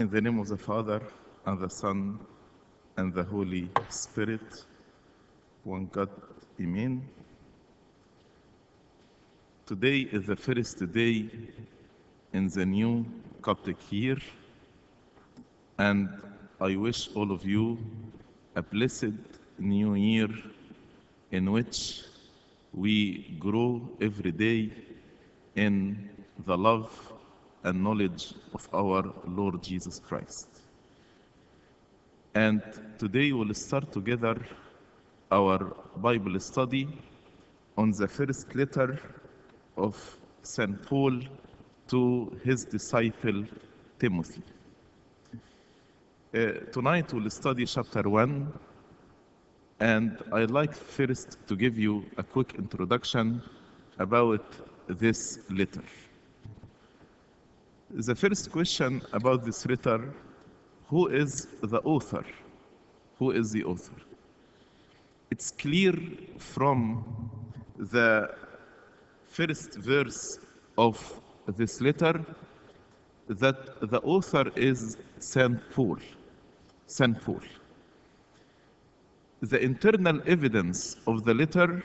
In the name of the Father, and the Son, and the Holy Spirit, one God, Amen. Today is the first day in the new Coptic year, and I wish all of you a blessed new year in which we grow every day in the love and knowledge of our Lord Jesus Christ. And today we'll start together our Bible study on the first letter of St. Paul to his disciple Timothy. Uh, tonight we'll study chapter 1 and I'd like first to give you a quick introduction about this letter. The first question about this letter, who is the author? Who is the author? It's clear from the first verse of this letter that the author is St. Paul. St. Paul. The internal evidence of the letter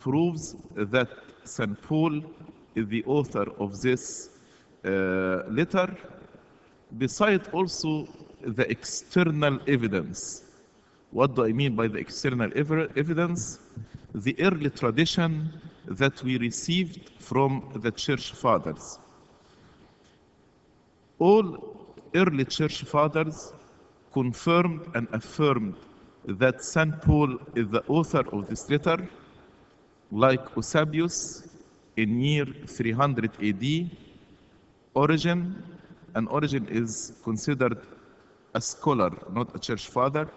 proves that St. Paul is the author of this Uh, letter, beside also the external evidence. What do I mean by the external ev- evidence? The early tradition that we received from the church fathers. All early church fathers confirmed and affirmed that St. Paul is the author of this letter, like Eusebius in year 300 AD, Origen, and Origen is considered a scholar, not a church father.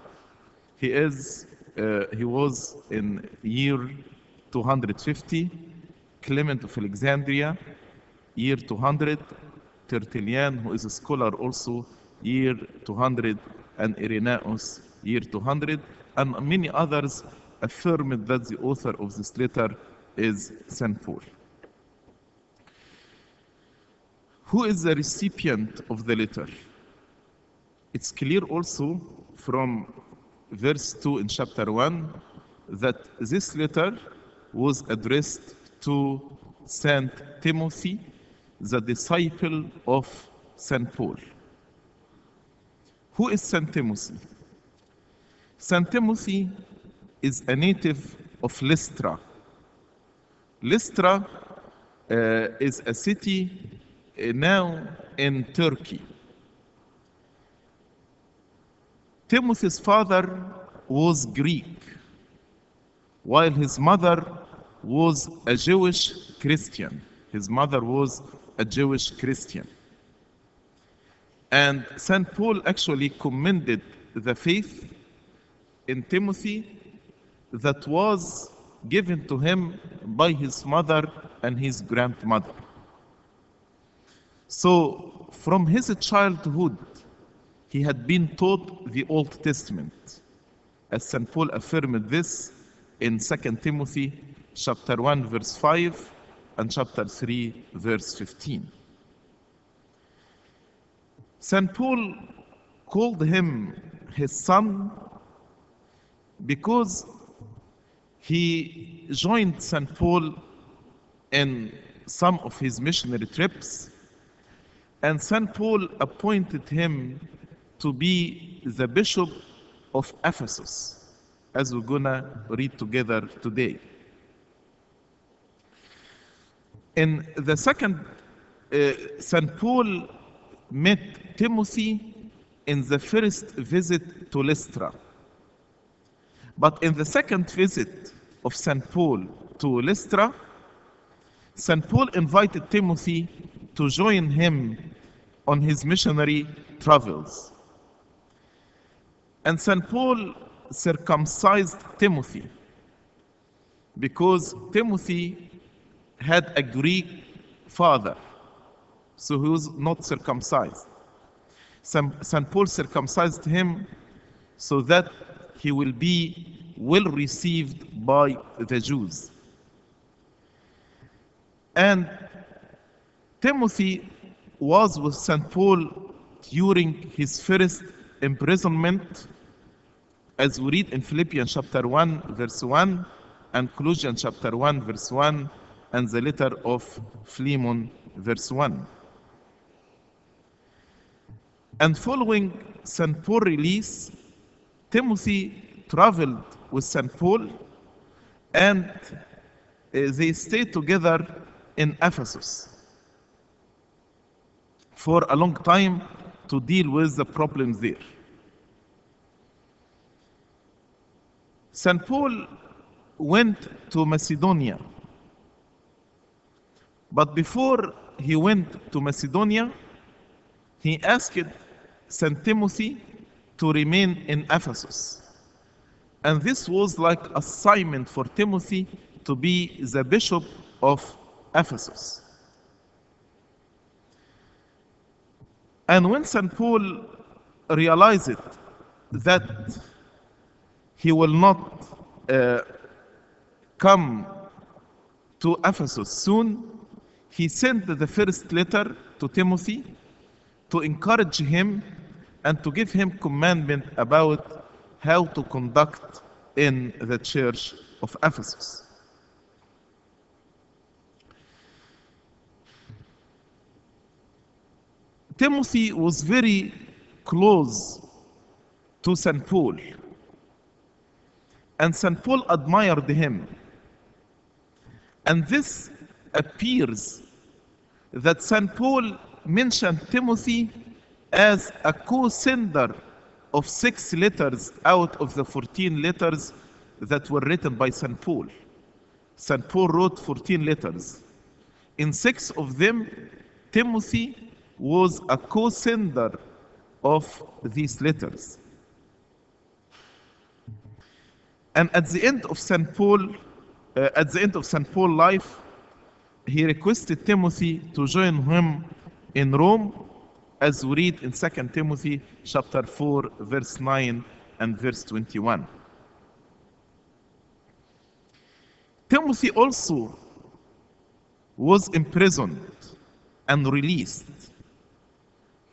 He is, uh, he was in year 250, Clement of Alexandria, year 200, Tertullian, who is a scholar also, year 200, and Irenaeus, year 200, and many others affirmed that the author of this letter is St. Paul. Who is the recipient of the letter? It's clear also from verse 2 in chapter 1 that this letter was addressed to Saint Timothy, the disciple of Saint Paul. Who is Saint Timothy? Saint Timothy is a native of Lystra. Lystra uh, is a city Eh, now in Turkey. Timothy's father was Greek, while his mother was a Jewish Christian. His mother was a Jewish Christian. And St. Paul actually commended the faith in Timothy that was given to him by his mother and his grandmother. So, from his childhood, he had been taught the Old Testament, as St. Paul affirmed this in 2 Timothy chapter 1 verse 5 and chapter 3 verse 15. St. Paul called him his son because he joined St. Paul in some of his missionary trips, and St. Paul appointed him to be the bishop of Ephesus, as we're gonna read together today. In the second, uh, St. Paul met Timothy in the first visit to Lystra. But in the second visit of St. Paul to Lystra, St. Paul invited Timothy to join him on his missionary travels. And St. Paul circumcised Timothy because Timothy had a Greek father, so he was not circumcised. St. Paul circumcised him so that he will be well received by the Jews. And Timothy was with St. Paul during his first imprisonment, as we read in Philippians chapter 1, verse 1, and Colossians chapter 1, verse 1, and the letter of Philemon, verse 1. And following St. Paul's release, Timothy traveled with St. Paul and uh, they stayed together in Ephesus for a long time to deal with the problems there. St. Paul went to Macedonia, but before he went to Macedonia, he asked St. Timothy to remain in Ephesus. And this was like assignment for Timothy to be the bishop of Ephesus. And when St. Paul realized that he will not uh, come to Ephesus soon, he sent the first letter to Timothy to encourage him and to give him commandment about how to conduct in the church of Ephesus. Timothy was very close to St. Paul, and St. Paul admired him. And this appears that St. Paul mentioned Timothy as a co-sender of six letters out of the 14 letters that were written by St. Paul. St. Paul wrote 14 letters. In six of them, Timothy was a co-sender of these letters. And at the end of St. Paul, uh, at the end of St. Paul's life, he requested Timothy to join him in Rome, as we read in 2 Timothy chapter 4, verse 9 and verse 21. Timothy also was imprisoned and released.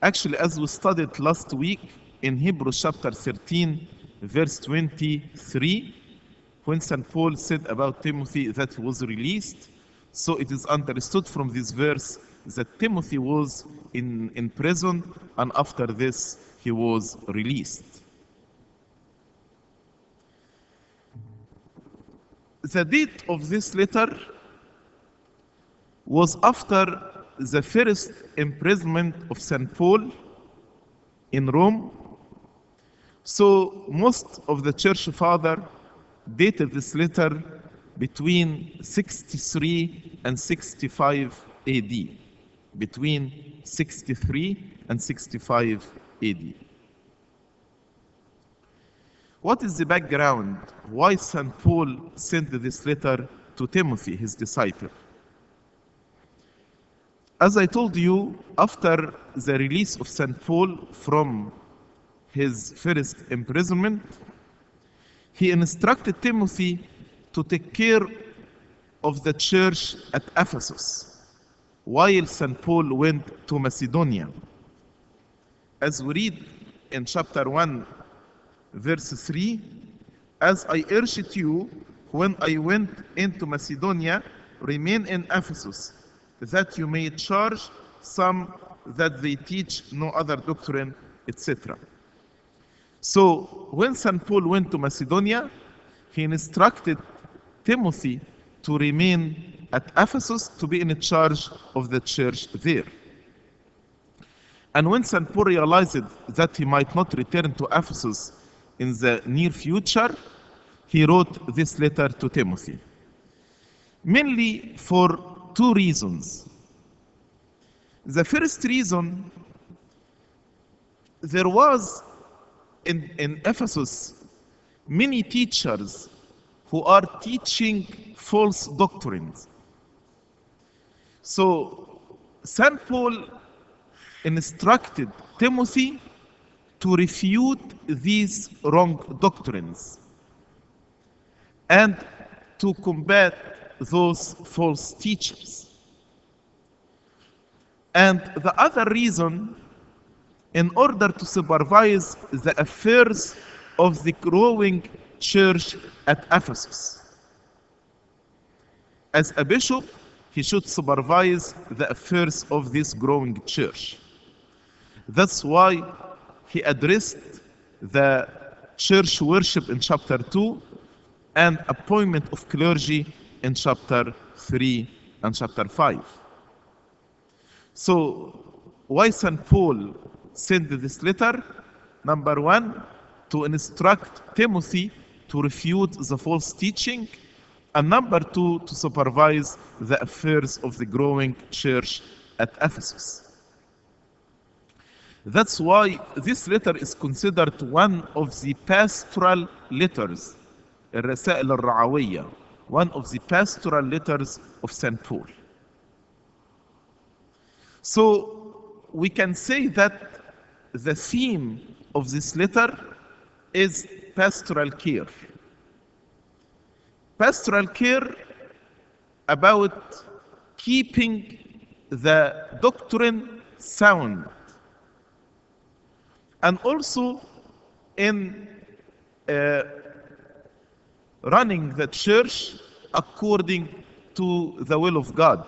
Actually, as we studied last week in Hebrews chapter 13, verse 23, when St. Paul said about Timothy that he was released, so it is understood from this verse that Timothy was in, in prison and after this he was released. The date of this letter was after the first imprisonment of St. Paul in Rome. So most of the church father dated this letter between 63 and 65 AD. Between 63 and 65 AD. What is the background? Why St. Paul sent this letter to Timothy, his disciple? As I told you, after the release of St. Paul from his first imprisonment, he instructed Timothy to take care of the church at Ephesus while St. Paul went to Macedonia. As we read in chapter 1, verse 3, as I urged you when I went into Macedonia, remain in Ephesus, that you may charge some that they teach no other doctrine, etc. So when St. Paul went to Macedonia, he instructed Timothy to remain at Ephesus to be in charge of the church there. And when St. Paul realized that he might not return to Ephesus in the near future, he wrote this letter to Timothy. Mainly for two reasons. The first reason, there was in, in Ephesus many teachers who are teaching false doctrines. So St. Paul instructed Timothy to refute these wrong doctrines and to combat those false teachers. And the other reason in order to supervise the affairs of the growing church at Ephesus. As a bishop, he should supervise the affairs of this growing church. That's why he addressed the church worship in chapter 2 and appointment of clergy in chapter 3 and chapter 5. So, why St. Paul sent this letter? Number one, to instruct Timothy to refute the false teaching, and number two, to supervise the affairs of the growing church at Ephesus. That's why this letter is considered one of the pastoral letters, الرسائل الرعوية, one of the pastoral letters of St. Paul. So we can say that the theme of this letter is pastoral care. Pastoral care about keeping the doctrine sound and also in uh, running the church according to the will of God.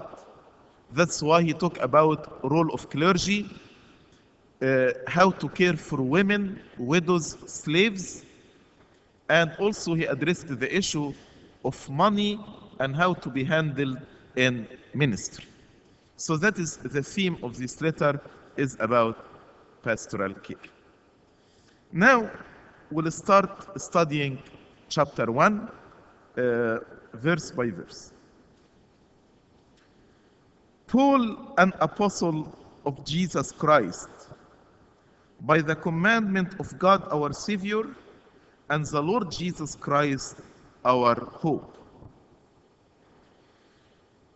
That's why he talked about role of clergy, uh, how to care for women, widows, slaves, and also he addressed the issue of money and how to be handled in ministry. So that is the theme of this letter is about pastoral care. Now we'll start studying chapter 1 uh, verse by verse. Paul, an apostle of Jesus Christ, by the commandment of God our Savior and the Lord Jesus Christ our hope.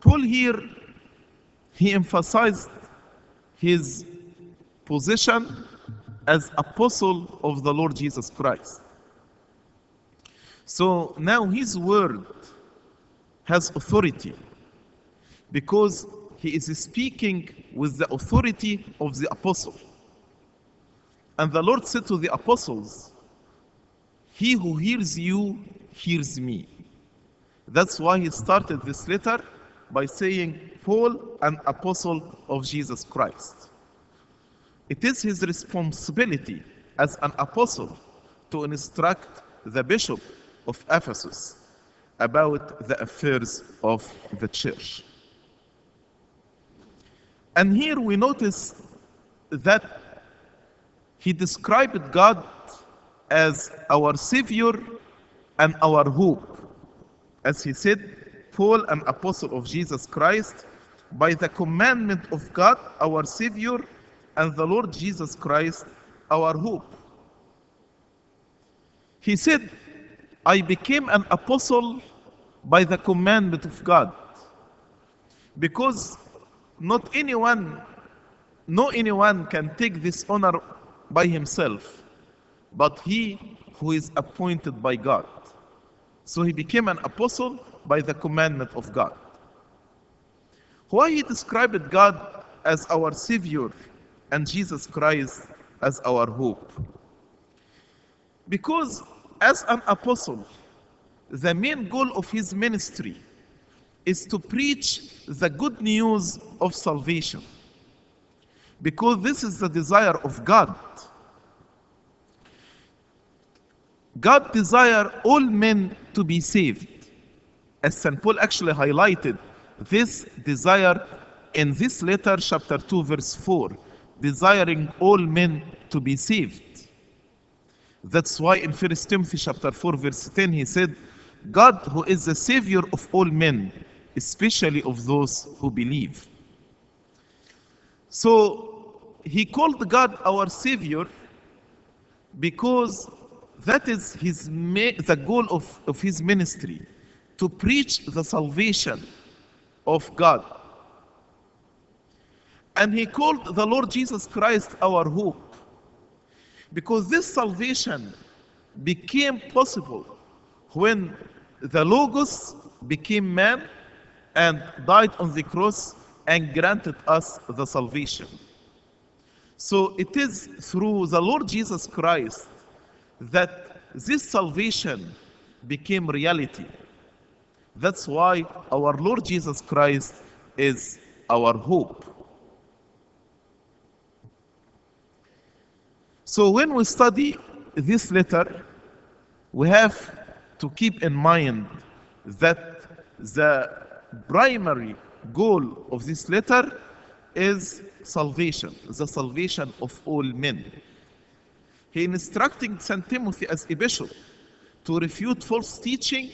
Paul here, he emphasized his position as apostle of the Lord Jesus Christ. So now his word has authority because he is speaking with the authority of the apostle. And the Lord said to the apostles, He who hears you hears me. That's why he started this letter by saying, Paul, an apostle of Jesus Christ. It is his responsibility as an apostle to instruct the bishop of Ephesus about the affairs of the church. And here we notice that he described God as our Savior and our hope. As he said, Paul, an apostle of Jesus Christ, by the commandment of God, our Savior, and the Lord Jesus Christ, our hope. He said, I became an apostle by the commandment of God. Because not anyone, no anyone can take this honor by himself, but he who is appointed by God. So he became an apostle by the commandment of God. Why he described God as our Savior and Jesus Christ as our hope? Because as an apostle, the main goal of his ministry is to preach the good news of salvation. Because this is the desire of God. God desire all men to be saved. As St. Paul actually highlighted this desire in this letter, chapter 2, verse 4, desiring all men to be saved. That's why in 1 Timothy chapter 4, verse 10, he said, God who is the Savior of all men, especially of those who believe. So he called God our Savior because that is his the goal of, of his ministry to preach the salvation of God. And he called the Lord Jesus Christ our hope because this salvation became possible when the Logos became man and died on the cross and granted us the salvation. So it is through the Lord Jesus Christ that this salvation became reality. That's why our Lord Jesus Christ is our hope. So when we study this letter, we have to keep in mind that the primary goal of this letter is salvation, the salvation of all men. He instructing St. Timothy as a bishop to refute false teaching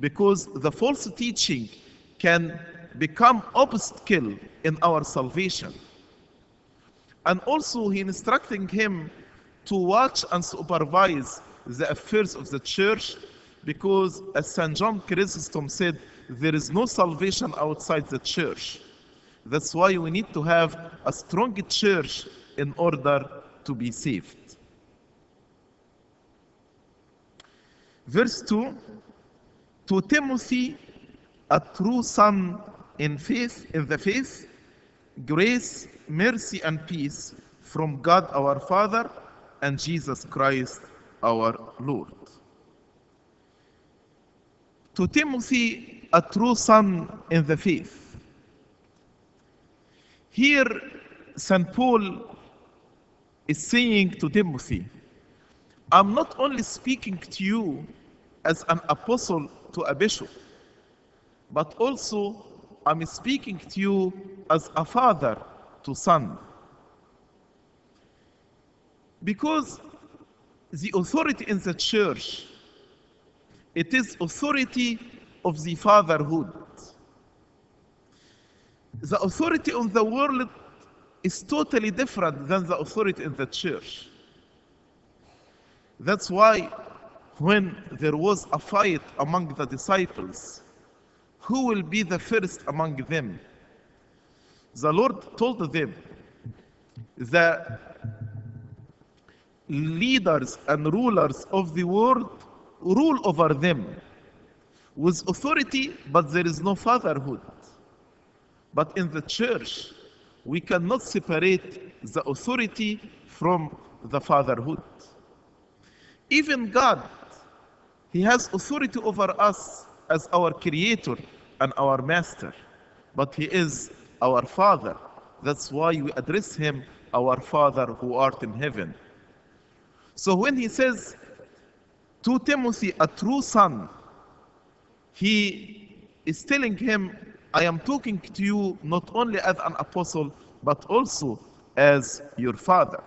because the false teaching can become obstacle in our salvation. And also he instructing him to watch and supervise the affairs of the church because as St. John Chrysostom said, there is no salvation outside the church. That's why we need to have a strong church in order to be saved. Verse 2 To Timothy, a true son in faith, in the faith, grace, mercy, and peace from God our Father and Jesus Christ our Lord. To Timothy, a true son in the faith. Here, St. Paul is saying to Timothy, I'm not only speaking to you as an apostle to a bishop, but also I'm speaking to you as a father to son. Because the authority in the church, it is authority of the fatherhood. The authority on the world is totally different than the authority in the church. That's why when there was a fight among the disciples, who will be the first among them? The Lord told them, the leaders and rulers of the world rule over them with authority, but there is no fatherhood. But in the church, we cannot separate the authority from the fatherhood. Even God, He has authority over us as our creator and our master, but He is our Father. That's why we address Him, our Father who art in heaven. So when He says to Timothy, a true son, He is telling him, I am talking to you not only as an apostle, but also as your father.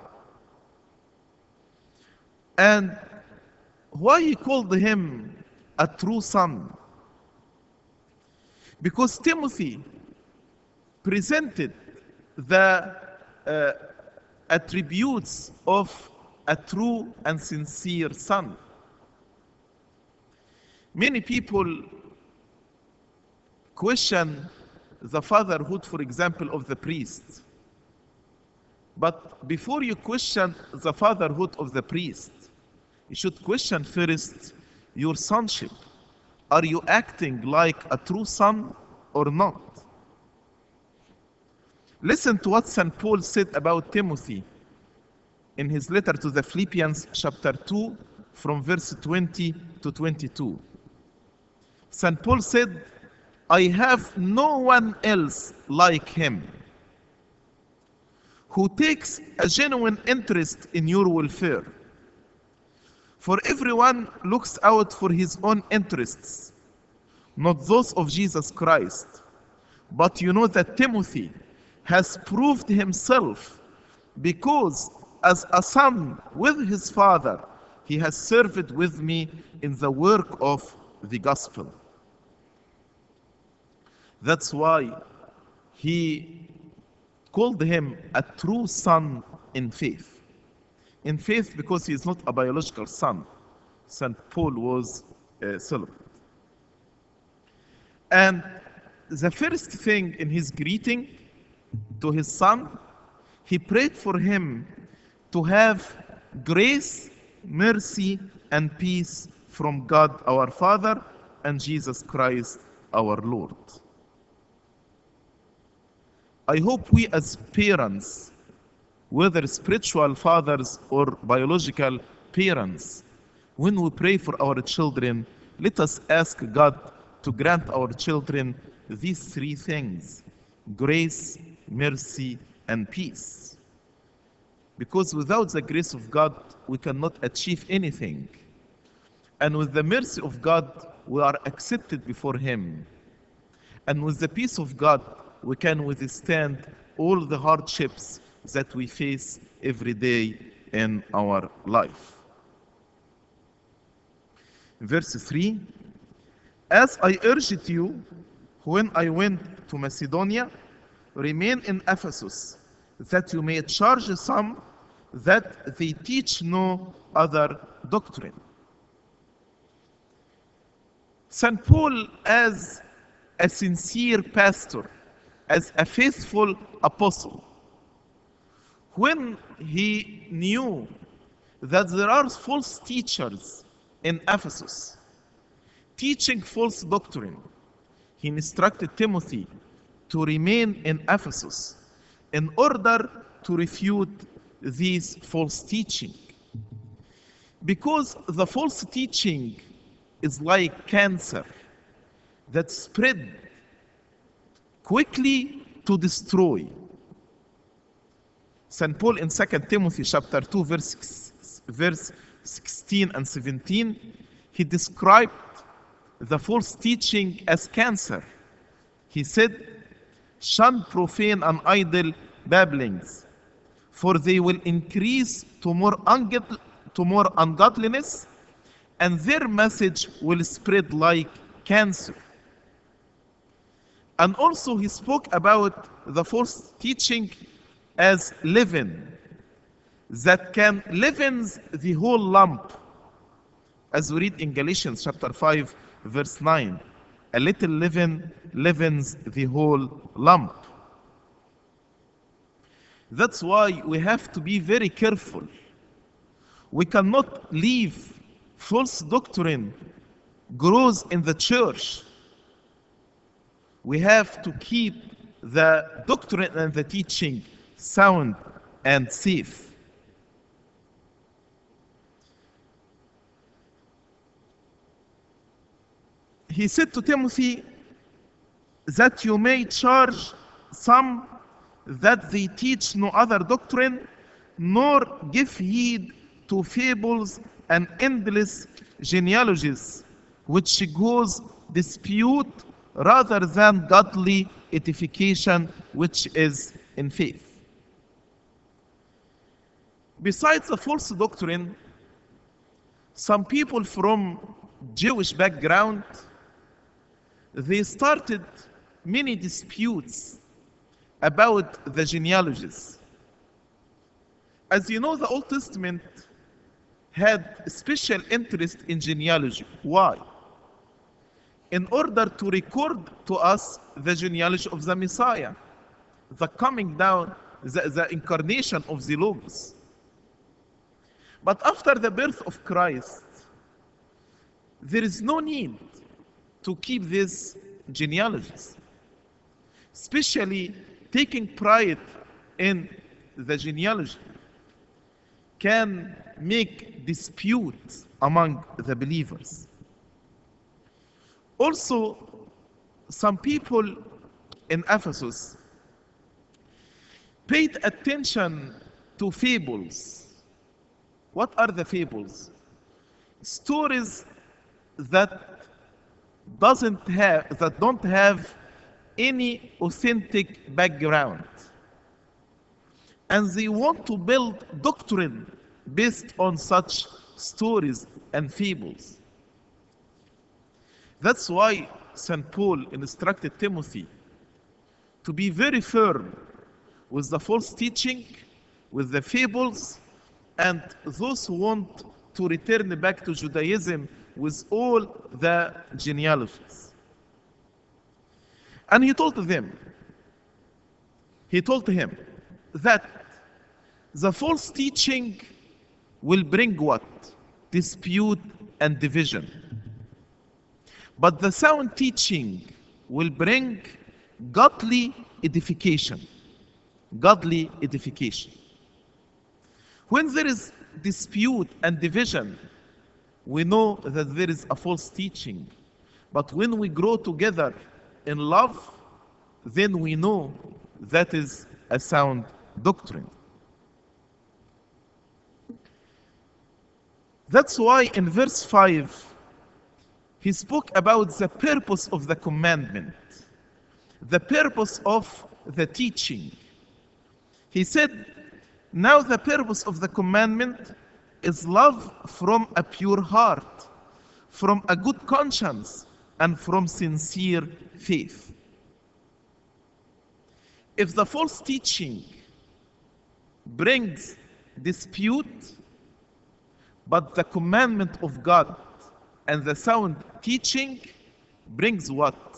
And why he called him a true son? Because Timothy presented the uh, attributes of a true and sincere son. Many people question the fatherhood, for example, of the priest. But before you question the fatherhood of the priest, you should question first your sonship. Are you acting like a true son or not? Listen to what St. Paul said about Timothy in his letter to the Philippians, chapter 2, from verse 20 to 22. St. Paul said, I have no one else like him who takes a genuine interest in your welfare. For everyone looks out for his own interests, not those of Jesus Christ. But you know that Timothy has proved himself because as a son with his father, he has served with me in the work of the gospel. That's why he called him a true son in faith. In faith, because he is not a biological son. St. Paul was uh, a celibate. And the first thing in his greeting to his son, he prayed for him to have grace, mercy, and peace from God our Father and Jesus Christ our Lord. I hope we as parents whether spiritual fathers or biological parents, when we pray for our children, let us ask God to grant our children these three things grace, mercy, and peace. Because without the grace of God, we cannot achieve anything. And with the mercy of God, we are accepted before Him. And with the peace of God, we can withstand all the hardships that we face every day in our life. Verse 3 As I urged you when I went to Macedonia, remain in Ephesus, that you may charge some that they teach no other doctrine. St. Paul, as a sincere pastor, as a faithful apostle, when he knew that there are false teachers in Ephesus teaching false doctrine, he instructed Timothy to remain in Ephesus in order to refute these false teaching. Because the false teaching is like cancer that spread quickly to destroy. St. Paul in 2 Timothy chapter 2 verse, verse 16 and 17, he described the false teaching as cancer. He said, shun profane and idle babblings, for they will increase to more, ungod- to more ungodliness, and their message will spread like cancer. And also he spoke about the false teaching as leaven that can leavens the whole lump. As we read in Galatians chapter 5 verse 9, a little leaven leavens the whole lump. That's why we have to be very careful. We cannot leave false doctrine grows in the church. We have to keep the doctrine and the teaching sound and safe. He said to Timothy that you may charge some that they teach no other doctrine, nor give heed to fables and endless genealogies, which goes dispute rather than godly edification, which is in faith. Besides the false doctrine, some people from Jewish background, they started many disputes about the genealogies. As you know, the Old Testament had special interest in genealogy. Why? In order to record to us the genealogy of the Messiah, the coming down, the, the incarnation of the Logos. But after the birth of Christ, there is no need to keep these genealogies, especially taking pride in the genealogy can make disputes among the believers. Also, some people in Ephesus paid attention to fables. What are the fables? Stories that doesn't have that don't have any authentic background. And they want to build doctrine based on such stories and fables. That's why St. Paul instructed Timothy to be very firm with the false teaching, with the fables, and those who want to return back to Judaism with all the genealogies. And he told them, he told him that the false teaching will bring what? Dispute and division. But the sound teaching will bring godly edification. Godly edification. When there is dispute and division, we know that there is a false teaching. But when we grow together in love, then we know that is a sound doctrine. That's why in verse 5, he spoke about the purpose of the commandment, the purpose of the teaching. He said, Now the purpose of the commandment is love from a pure heart, from a good conscience, and from sincere faith. If the false teaching brings dispute, but the commandment of God and the sound teaching brings what?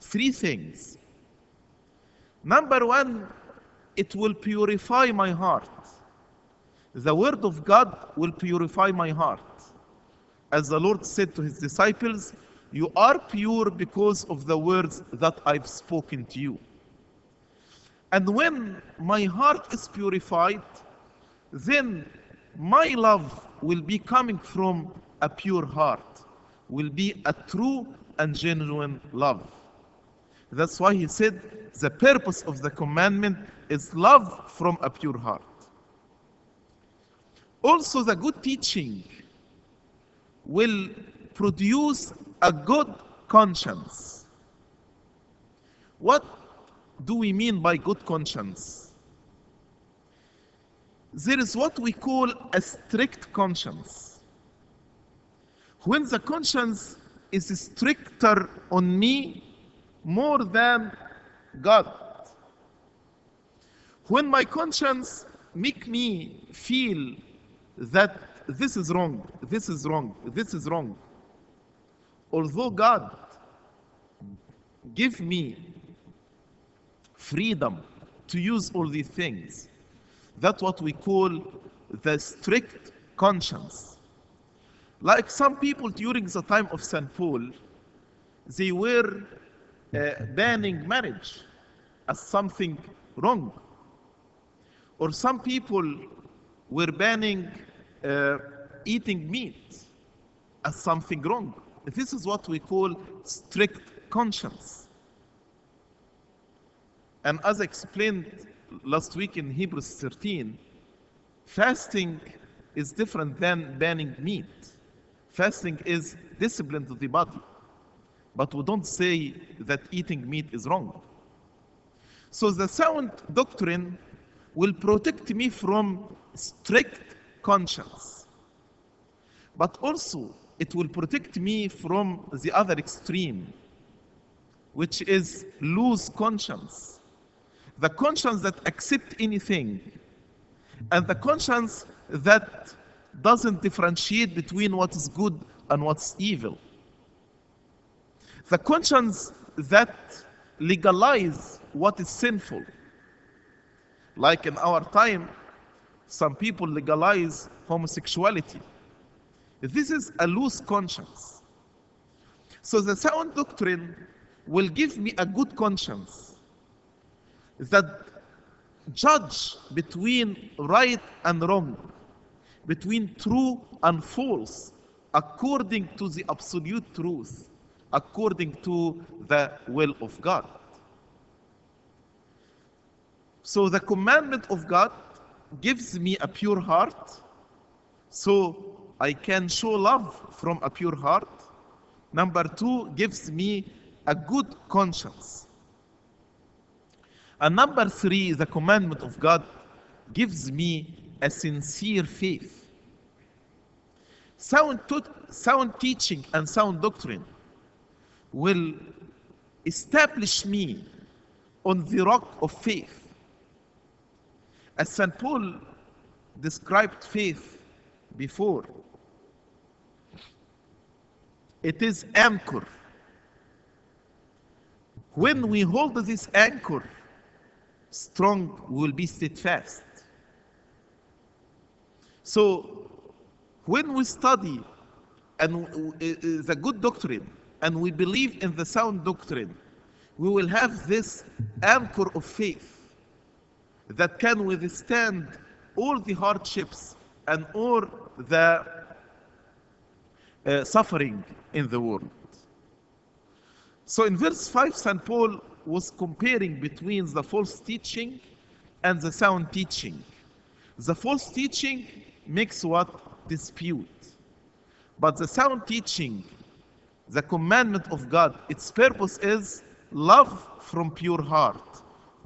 Three things. Number one, it will purify my heart. The word of God will purify my heart. As the Lord said to his disciples, You are pure because of the words that I've spoken to you. And when my heart is purified, then my love will be coming from a pure heart, will be a true and genuine love. That's why he said the purpose of the commandment is love from a pure heart. Also, the good teaching will produce a good conscience. What do we mean by good conscience? There is what we call a strict conscience. When the conscience is stricter on me more than God. When my conscience make me feel that this is wrong, this is wrong, this is wrong. Although God give me freedom to use all these things, that's what we call the strict conscience. Like some people during the time of St. Paul, they were uh, banning marriage as something wrong. Or some people were banning uh, eating meat as something wrong. This is what we call strict conscience. And as explained last week in Hebrews 13, fasting is different than banning meat. Fasting is discipline to the body. But we don't say that eating meat is wrong. So the sound doctrine will protect me from strict conscience. But also, it will protect me from the other extreme, which is loose conscience. The conscience that accepts anything, and the conscience that doesn't differentiate between what is good and what's evil. The conscience that legalize what is sinful. Like in our time, some people legalize homosexuality. This is a loose conscience. So the sound doctrine will give me a good conscience that judge between right and wrong, between true and false, according to the absolute truth, according to the will of God. So the commandment of God gives me a pure heart, so I can show love from a pure heart. Number two, gives me a good conscience. And number three, the commandment of God gives me a sincere faith. Sound, sound teaching and sound doctrine will establish me on the rock of faith. As St. Paul described faith before, it is anchor. When we hold this anchor, strong will be steadfast. So when we study and the good doctrine and we believe in the sound doctrine, we will have this anchor of faith that can withstand all the hardships and all the uh, suffering in the world. So in verse 5, St. Paul was comparing between the false teaching and the sound teaching. The false teaching makes what? Dispute. But the sound teaching, the commandment of God, its purpose is love from pure heart,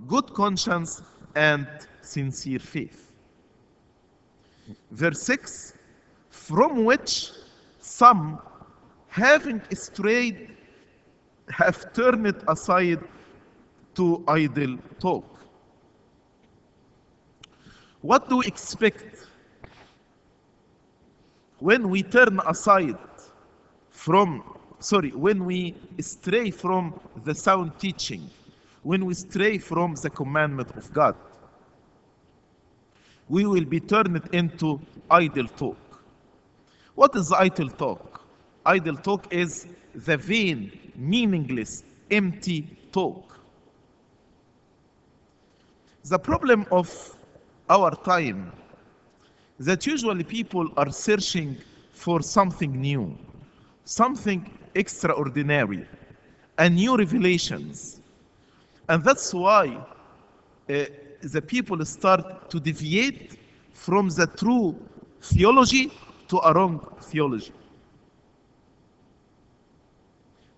good conscience, and sincere faith. Verse 6 From which some, having strayed, have turned aside to idle talk. What do we expect when we turn aside from, sorry, when we stray from the sound teaching, when we stray from the commandment of God? We will be turned into idle talk. What is idle talk? Idle talk is the vain, meaningless, empty talk. The problem of our time that usually people are searching for something new, something extraordinary, and new revelations. And that's why uh, the people start to deviate from the true theology to a wrong theology.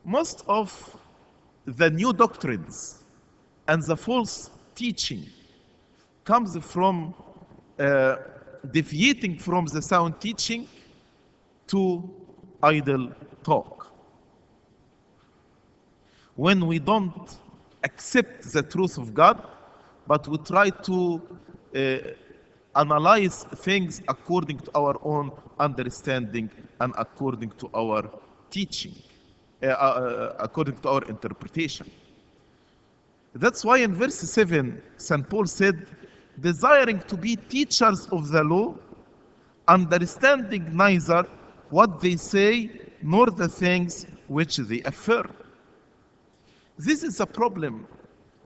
Most of the new doctrines and the false teaching comes from uh, deviating from the sound teaching to idle talk. When we don't accept the truth of God, but we try to uh, analyze things according to our own understanding and according to our teaching, uh, uh, according to our interpretation. That's why in verse 7, St. Paul said, desiring to be teachers of the law, understanding neither what they say nor the things which they affirm. This is a problem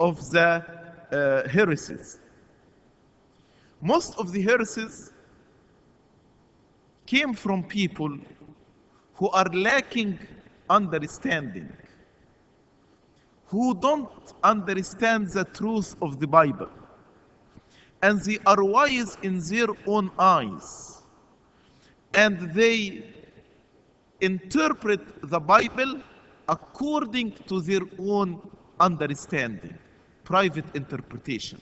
of the uh, heresies. Most of the heresies came from people who are lacking understanding, who don't understand the truth of the Bible, and they are wise in their own eyes, and they interpret the Bible according to their own understanding, private interpretation.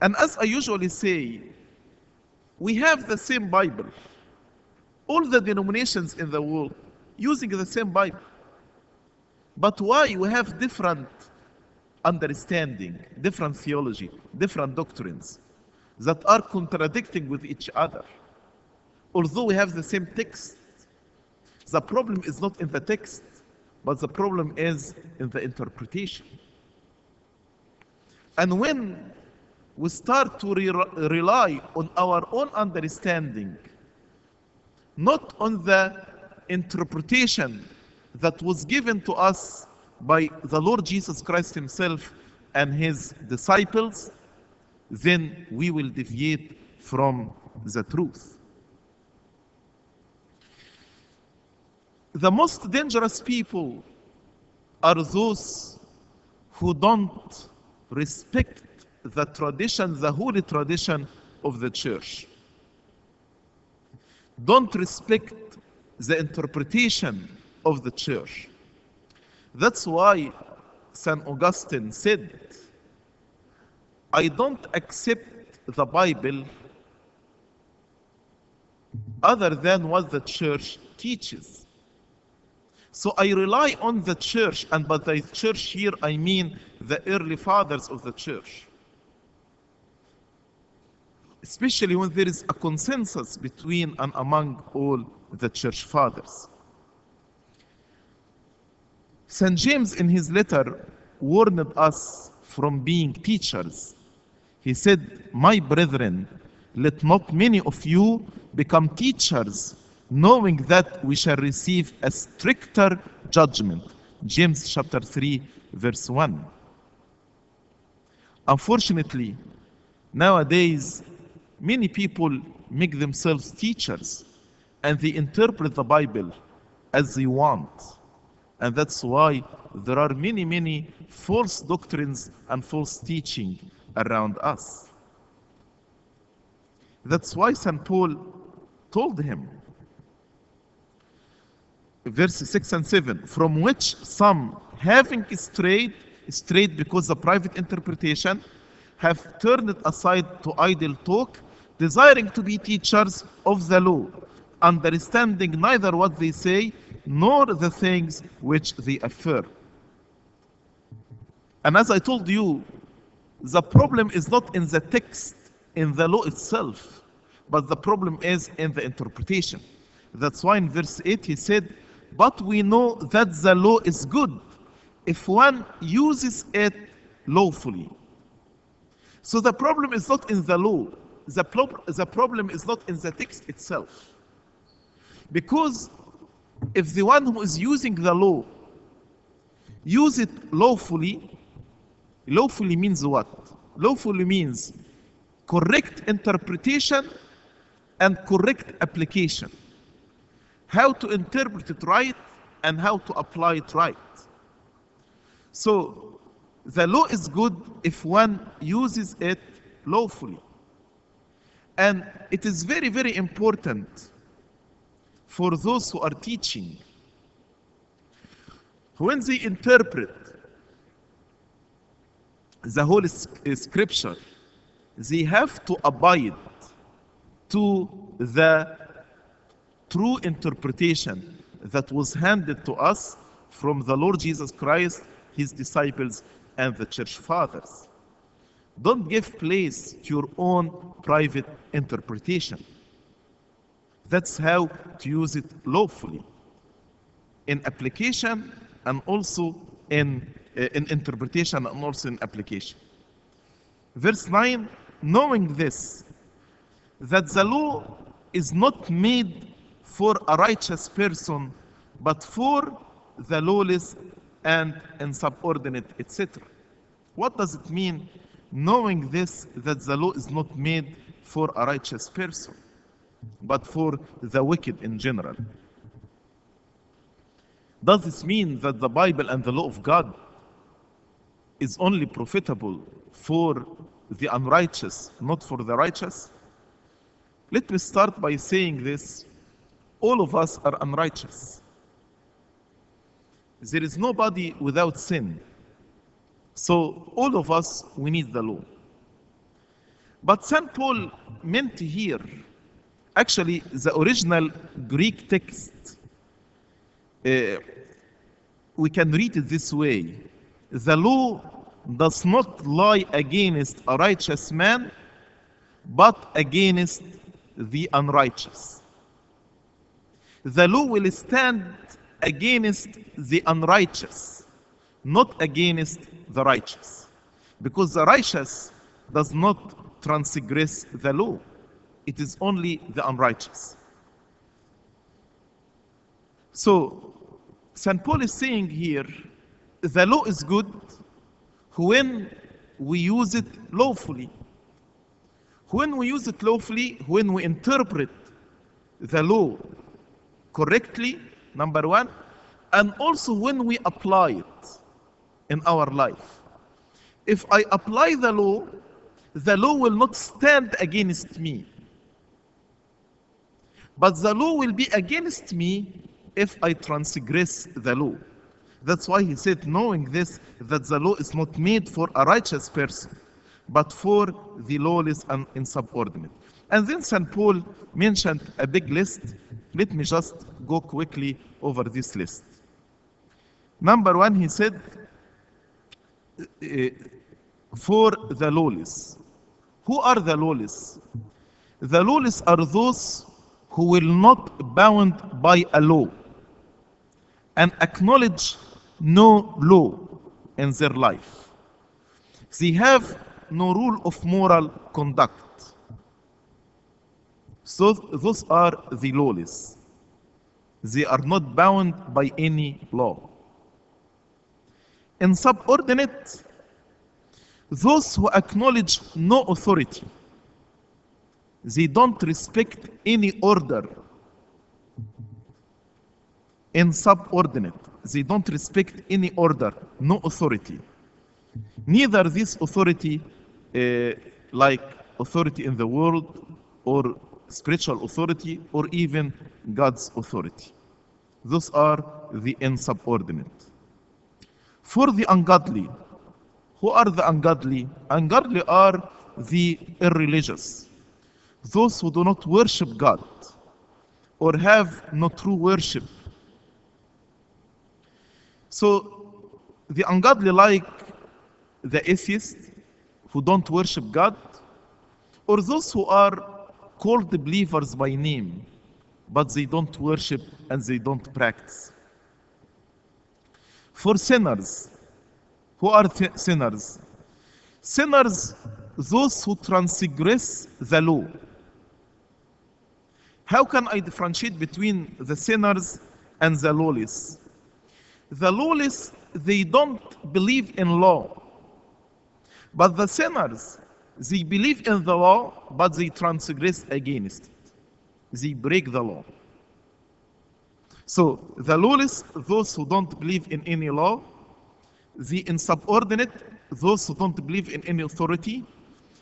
And as I usually say, we have the same Bible. All the denominations in the world using the same Bible. But why we have different understanding, different theology, different doctrines that are contradicting with each other? Although we have the same text, the problem is not in the text, but the problem is in the interpretation. And when we start to re rely on our own understanding, not on the interpretation that was given to us by the Lord Jesus Christ Himself and His disciples, then we will deviate from the truth. The most dangerous people are those who don't respect the tradition, the holy tradition of the church. Don't respect the interpretation of the church. That's why St. Augustine said, I don't accept the Bible other than what the church teaches. So I rely on the church, and by the church here I mean the early fathers of the church. Especially when there is a consensus between and among all the church fathers. St. James, in his letter, warned us from being teachers. He said, My brethren, let not many of you become teachers, knowing that we shall receive a stricter judgment. James chapter 3, verse 1. Unfortunately, Nowadays, many people make themselves teachers and they interpret the Bible as they want. And that's why there are many, many false doctrines and false teaching around us. That's why St. Paul told him, verse 6 and 7, from which some having strayed, strayed because of private interpretation, have turned aside to idle talk, desiring to be teachers of the law, understanding neither what they say nor the things which they affirm. And as I told you, the problem is not in the text, in the law itself, but the problem is in the interpretation. That's why in verse 8 he said, But we know that the law is good if one uses it lawfully. So the problem is not in the law, the, pro- the problem is not in the text itself. Because if the one who is using the law use it lawfully, lawfully means what? Lawfully means correct interpretation and correct application. How to interpret it right and how to apply it right. So the law is good if one uses it lawfully. And it is very, very important for those who are teaching. When they interpret the whole uh, scripture, they have to abide to the true interpretation that was handed to us from the Lord Jesus Christ, his disciples, and the church fathers. Don't give place to your own private interpretation. That's how to use it lawfully in application and also in, uh, in interpretation and also in application. Verse 9 knowing this, that the law is not made for a righteous person, but for the lawless and insubordinate, etc. What does it mean? Knowing this, that the law is not made for a righteous person, but for the wicked in general. Does this mean that the Bible and the law of God is only profitable for the unrighteous, not for the righteous? Let me start by saying this. All of us are unrighteous. There is nobody without sin. So all of us, we need the law. But St. Paul meant here, actually, the original Greek text, uh, we can read it this way. The law does not lie against a righteous man, but against the unrighteous. The law will stand against the unrighteous, not against the righteous. Because the righteous does not transgress the law, it is only the unrighteous. So, St. Paul is saying here the law is good when we use it lawfully. When we use it lawfully, when we interpret the law correctly, number one, and also when we apply it in our life. If I apply the law, the law will not stand against me. But the law will be against me if I transgress the law. That's why he said, knowing this, that the law is not made for a righteous person, but for the lawless and insubordinate. And then St. Paul mentioned a big list. Let me just go quickly over this list. Number one, he said, uh, for the lawless. Who are the lawless? The lawless are those who will not bound by a law and acknowledge no law in their life. They have no rule of moral conduct. So those are the lawless. They are not bound by any law. Insubordinate, Those who acknowledge no authority, they don't respect any order Insubordinate, They don't respect any order, no authority. Neither this authority, uh, like authority in the world, or spiritual authority, or even God's authority. Those are the insubordinate. For the ungodly, who are the ungodly? Ungodly are the irreligious, those who do not worship God or have no true worship so the ungodly like the atheists who don't worship God, or those who are called believers by name, but they don't worship and they don't practice. For sinners, who are sinners? Sinners, those who transgress the law. How can I differentiate between the sinners and the lawless? The lawless, they don't believe in law. But the sinners, they believe in the law, but they transgress against it. They break the law. So the lawless, those who don't believe in any law, the insubordinate, those who don't believe in any authority,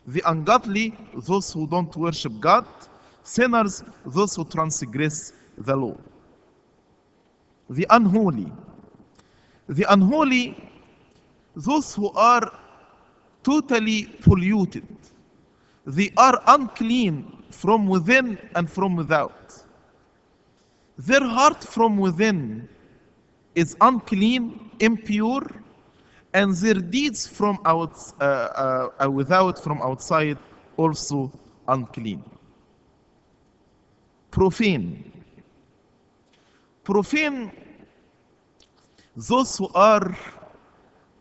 the ungodly, those who don't worship God, sinners, those who transgress the law. The unholy, the unholy, those who are totally polluted, they are unclean from within and from without. Their heart from within is unclean, impure, and their deeds from out, uh, uh, uh, without, from outside, also unclean. Profane. Profane those who are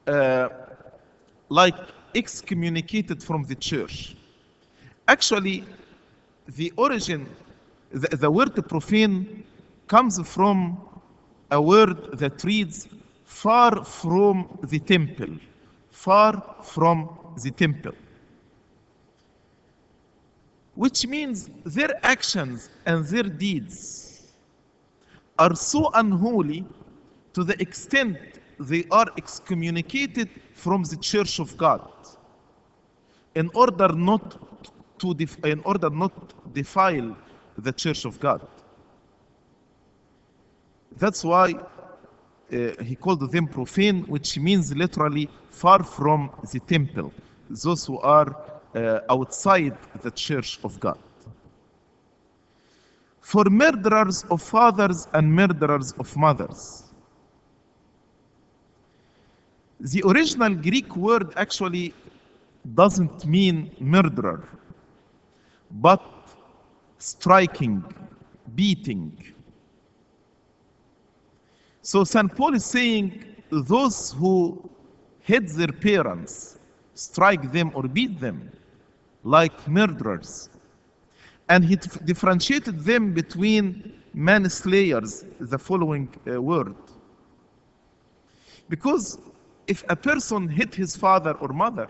uh, like excommunicated from the church. Actually, the origin, the, the word profane comes from a word that reads far from the temple, far from the temple. Which means their actions and their deeds are so unholy to the extent they are excommunicated from the church of God in order not to in order not defile the church of God. That's why uh, he called them profane, which means literally far from the temple, those who are uh, outside the church of God. For murderers of fathers and murderers of mothers, the original Greek word actually doesn't mean murderer, but striking, beating. So St. Paul is saying those who hit their parents, strike them or beat them like murderers. And he dif- differentiated them between manslayers, the following uh, word. Because if a person hit his father or mother,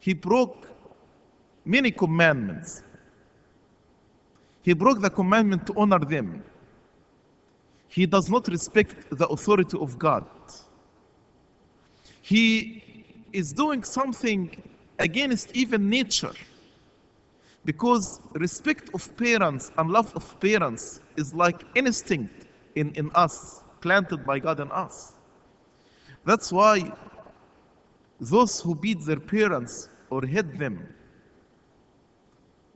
he broke many commandments. He broke the commandment to honor them. He does not respect the authority of God. He is doing something against even nature. Because respect of parents and love of parents is like instinct in, in us, planted by God in us. That's why those who beat their parents or hit them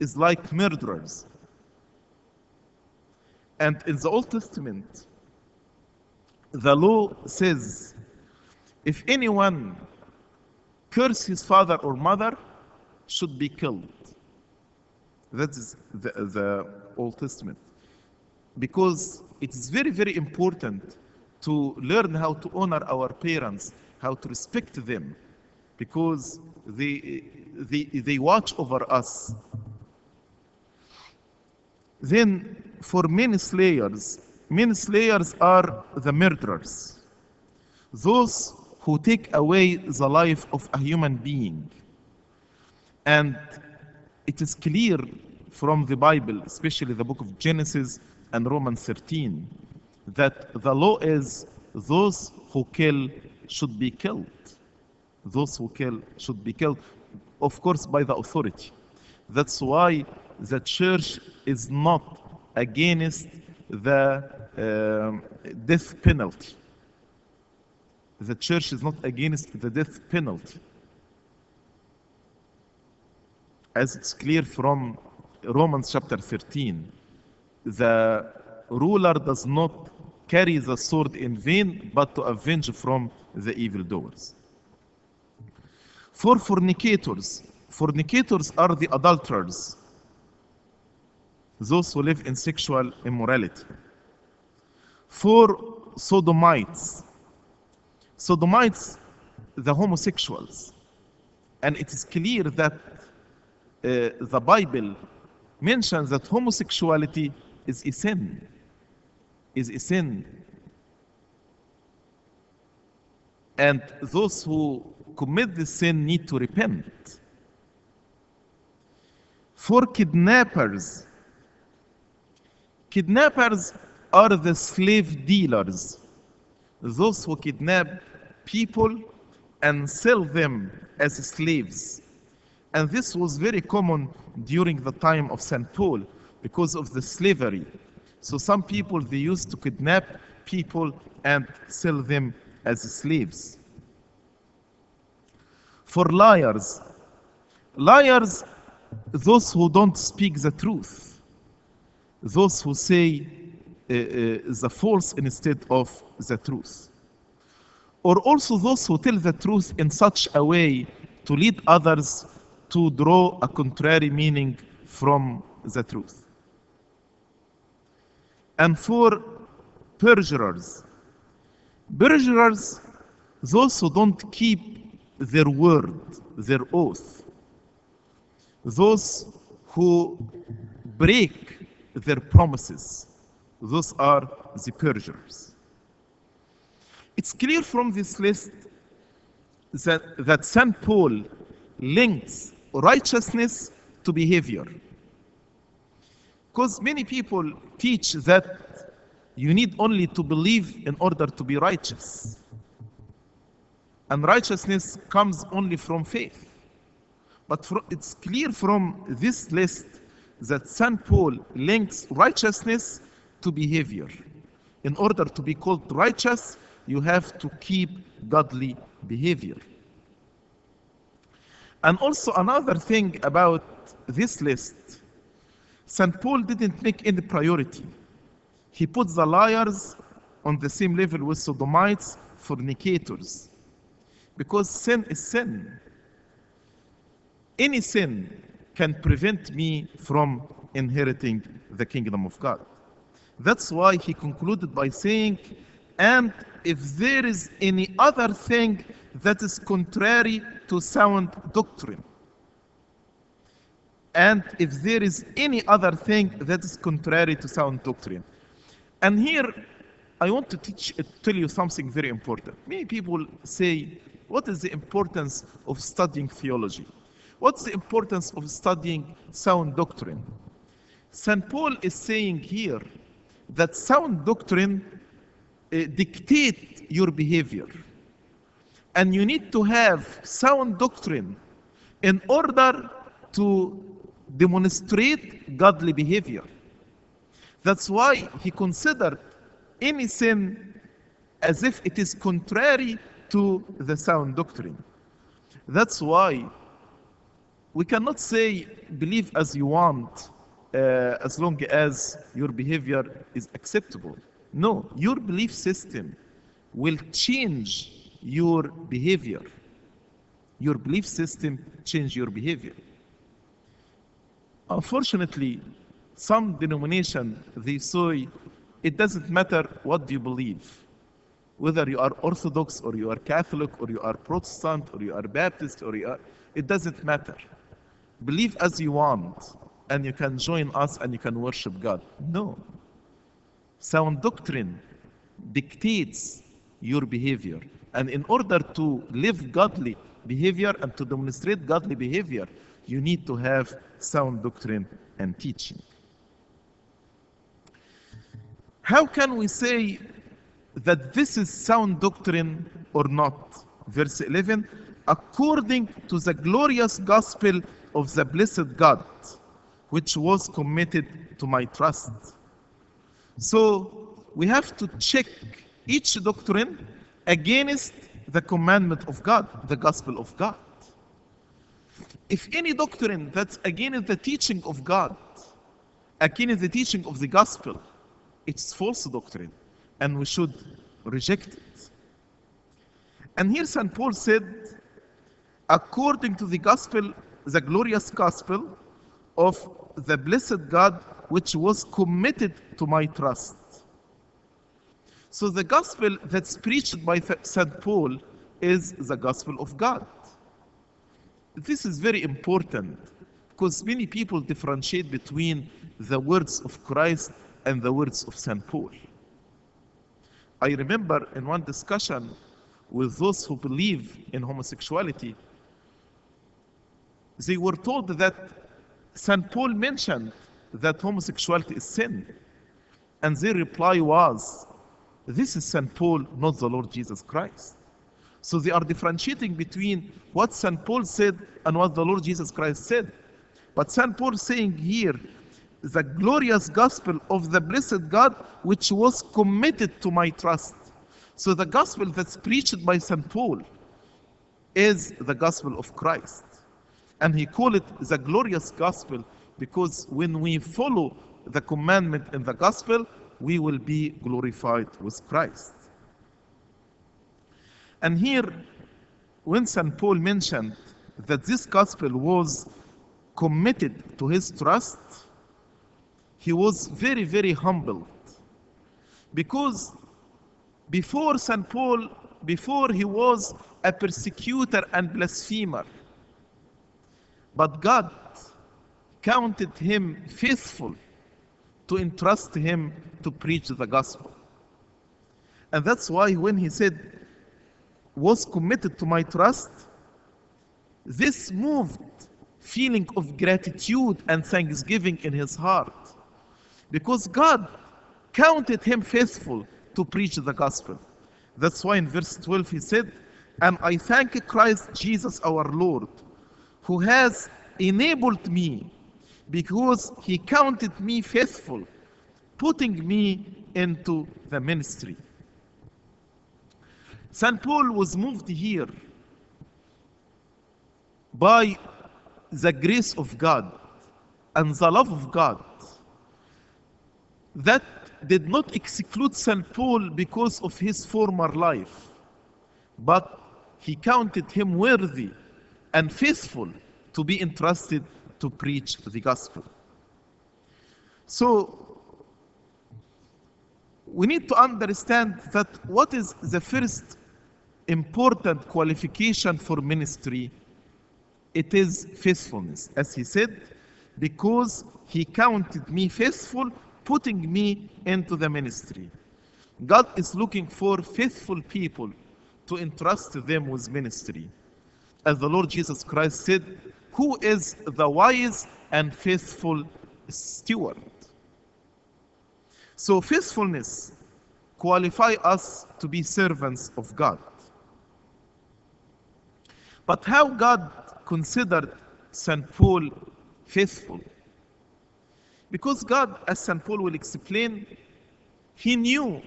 is like murderers. And in the Old Testament, the law says if anyone curse his father or mother should be killed. That is the, the Old Testament. Because it is very, very important to learn how to honor our parents, how to respect them, because they, they, they watch over us. Then, for manslayers, many slayers are the murderers, those who take away the life of a human being. And it is clear from the Bible, especially the book of Genesis and Romans 13, that the law is those who kill should be killed. Those who kill should be killed, of course, by the authority. That's why the church is not against the um, death penalty. The church is not against the death penalty. As it's clear from Romans chapter 13, the ruler does not carry the sword in vain, but to avenge from the evildoers. For fornicators, fornicators are the adulterers, those who live in sexual immorality. For sodomites, sodomites, the homosexuals. And it is clear that uh, the Bible mentions that homosexuality is a sin. Is a sin. And those who commit the sin need to repent. For kidnappers, kidnappers are the slave dealers, those who kidnap people and sell them as slaves. And this was very common during the time of St. Paul because of the slavery. So some people, they used to kidnap people and sell them as slaves. For liars, liars, those who don't speak the truth, those who say uh, uh, the false instead of the truth. Or also those who tell the truth in such a way to lead others to draw a contrary meaning from the truth. And for perjurers, perjurers, those who don't keep their word, their oath, those who break their promises, those are the perjurers. It's clear from this list that, that St. Paul links righteousness to behavior. Because many people teach that you need only to believe in order to be righteous. And righteousness comes only from faith. But it's clear from this list that St. Paul links righteousness to behavior. In order to be called righteous, you have to keep godly behavior. And also, another thing about this list St. Paul didn't make any priority. He put the liars on the same level with sodomites, fornicators. Because sin is sin. Any sin can prevent me from inheriting the kingdom of God. That's why he concluded by saying, and if there is any other thing that is contrary to sound doctrine, and if there is any other thing that is contrary to sound doctrine. And here, I want to teach, tell you something very important. Many people say, what is the importance of studying theology? What's the importance of studying sound doctrine? St. Paul is saying here that sound doctrine uh, dictate your behavior. And you need to have sound doctrine in order to demonstrate godly behavior. That's why he considered any sin as if it is contrary to the sound doctrine. That's why we cannot say believe as you want uh, as long as your behavior is acceptable. No, your belief system will change your behavior. Your belief system change your behavior. Unfortunately, some denomination they say it doesn't matter what you believe, whether you are Orthodox or you are Catholic or you are Protestant or you are Baptist or you are, it doesn't matter. Believe as you want, and you can join us and you can worship God. No. Sound doctrine dictates your behavior. And in order to live godly behavior and to demonstrate godly behavior, you need to have sound doctrine and teaching. How can we say that this is sound doctrine or not? Verse 11 according to the glorious gospel of the blessed God, which was committed to my trust. So we have to check each doctrine against the commandment of God, the gospel of God. If any doctrine that's against the teaching of God, against the teaching of the gospel, it's false doctrine, and we should reject it. And here St. Paul said, according to the gospel, the glorious gospel of the blessed God, which was committed to my trust. So the gospel that's preached by St. Paul is the gospel of God. This is very important because many people differentiate between the words of Christ and the words of St. Paul. I remember in one discussion with those who believe in homosexuality, they were told that St. Paul mentioned that homosexuality is sin. And their reply was, This is St. Paul, not the Lord Jesus Christ. So they are differentiating between what St. Paul said and what the Lord Jesus Christ said. But St. Paul saying here, the glorious gospel of the blessed God, which was committed to my trust. So the gospel that's preached by St. Paul is the gospel of Christ. And he called it the glorious gospel because when we follow the commandment in the gospel, we will be glorified with Christ. And here, when St. Paul mentioned that this gospel was committed to his trust, he was very, very humbled. Because before St. Paul, before he was a persecutor and blasphemer, but God counted him faithful to entrust him to preach the gospel. And that's why when he said, was committed to my trust, this moved feeling of gratitude and thanksgiving in his heart. Because God counted him faithful to preach the gospel. That's why in verse 12 he said, And I thank Christ Jesus our Lord, who has enabled me because he counted me faithful, putting me into the ministry. St. Paul was moved here by the grace of God and the love of God that did not exclude St. Paul because of his former life, but he counted him worthy and faithful to be entrusted to preach the gospel. So, we need to understand that what is the first important qualification for ministry? It is faithfulness. As he said, because he counted me faithful, putting me into the ministry. God is looking for faithful people to entrust them with ministry. As the Lord Jesus Christ said, Who is the wise and faithful steward? So, faithfulness qualify us to be servants of God. But how God considered St. Paul faithful? Because God, as St. Paul will explain, he knew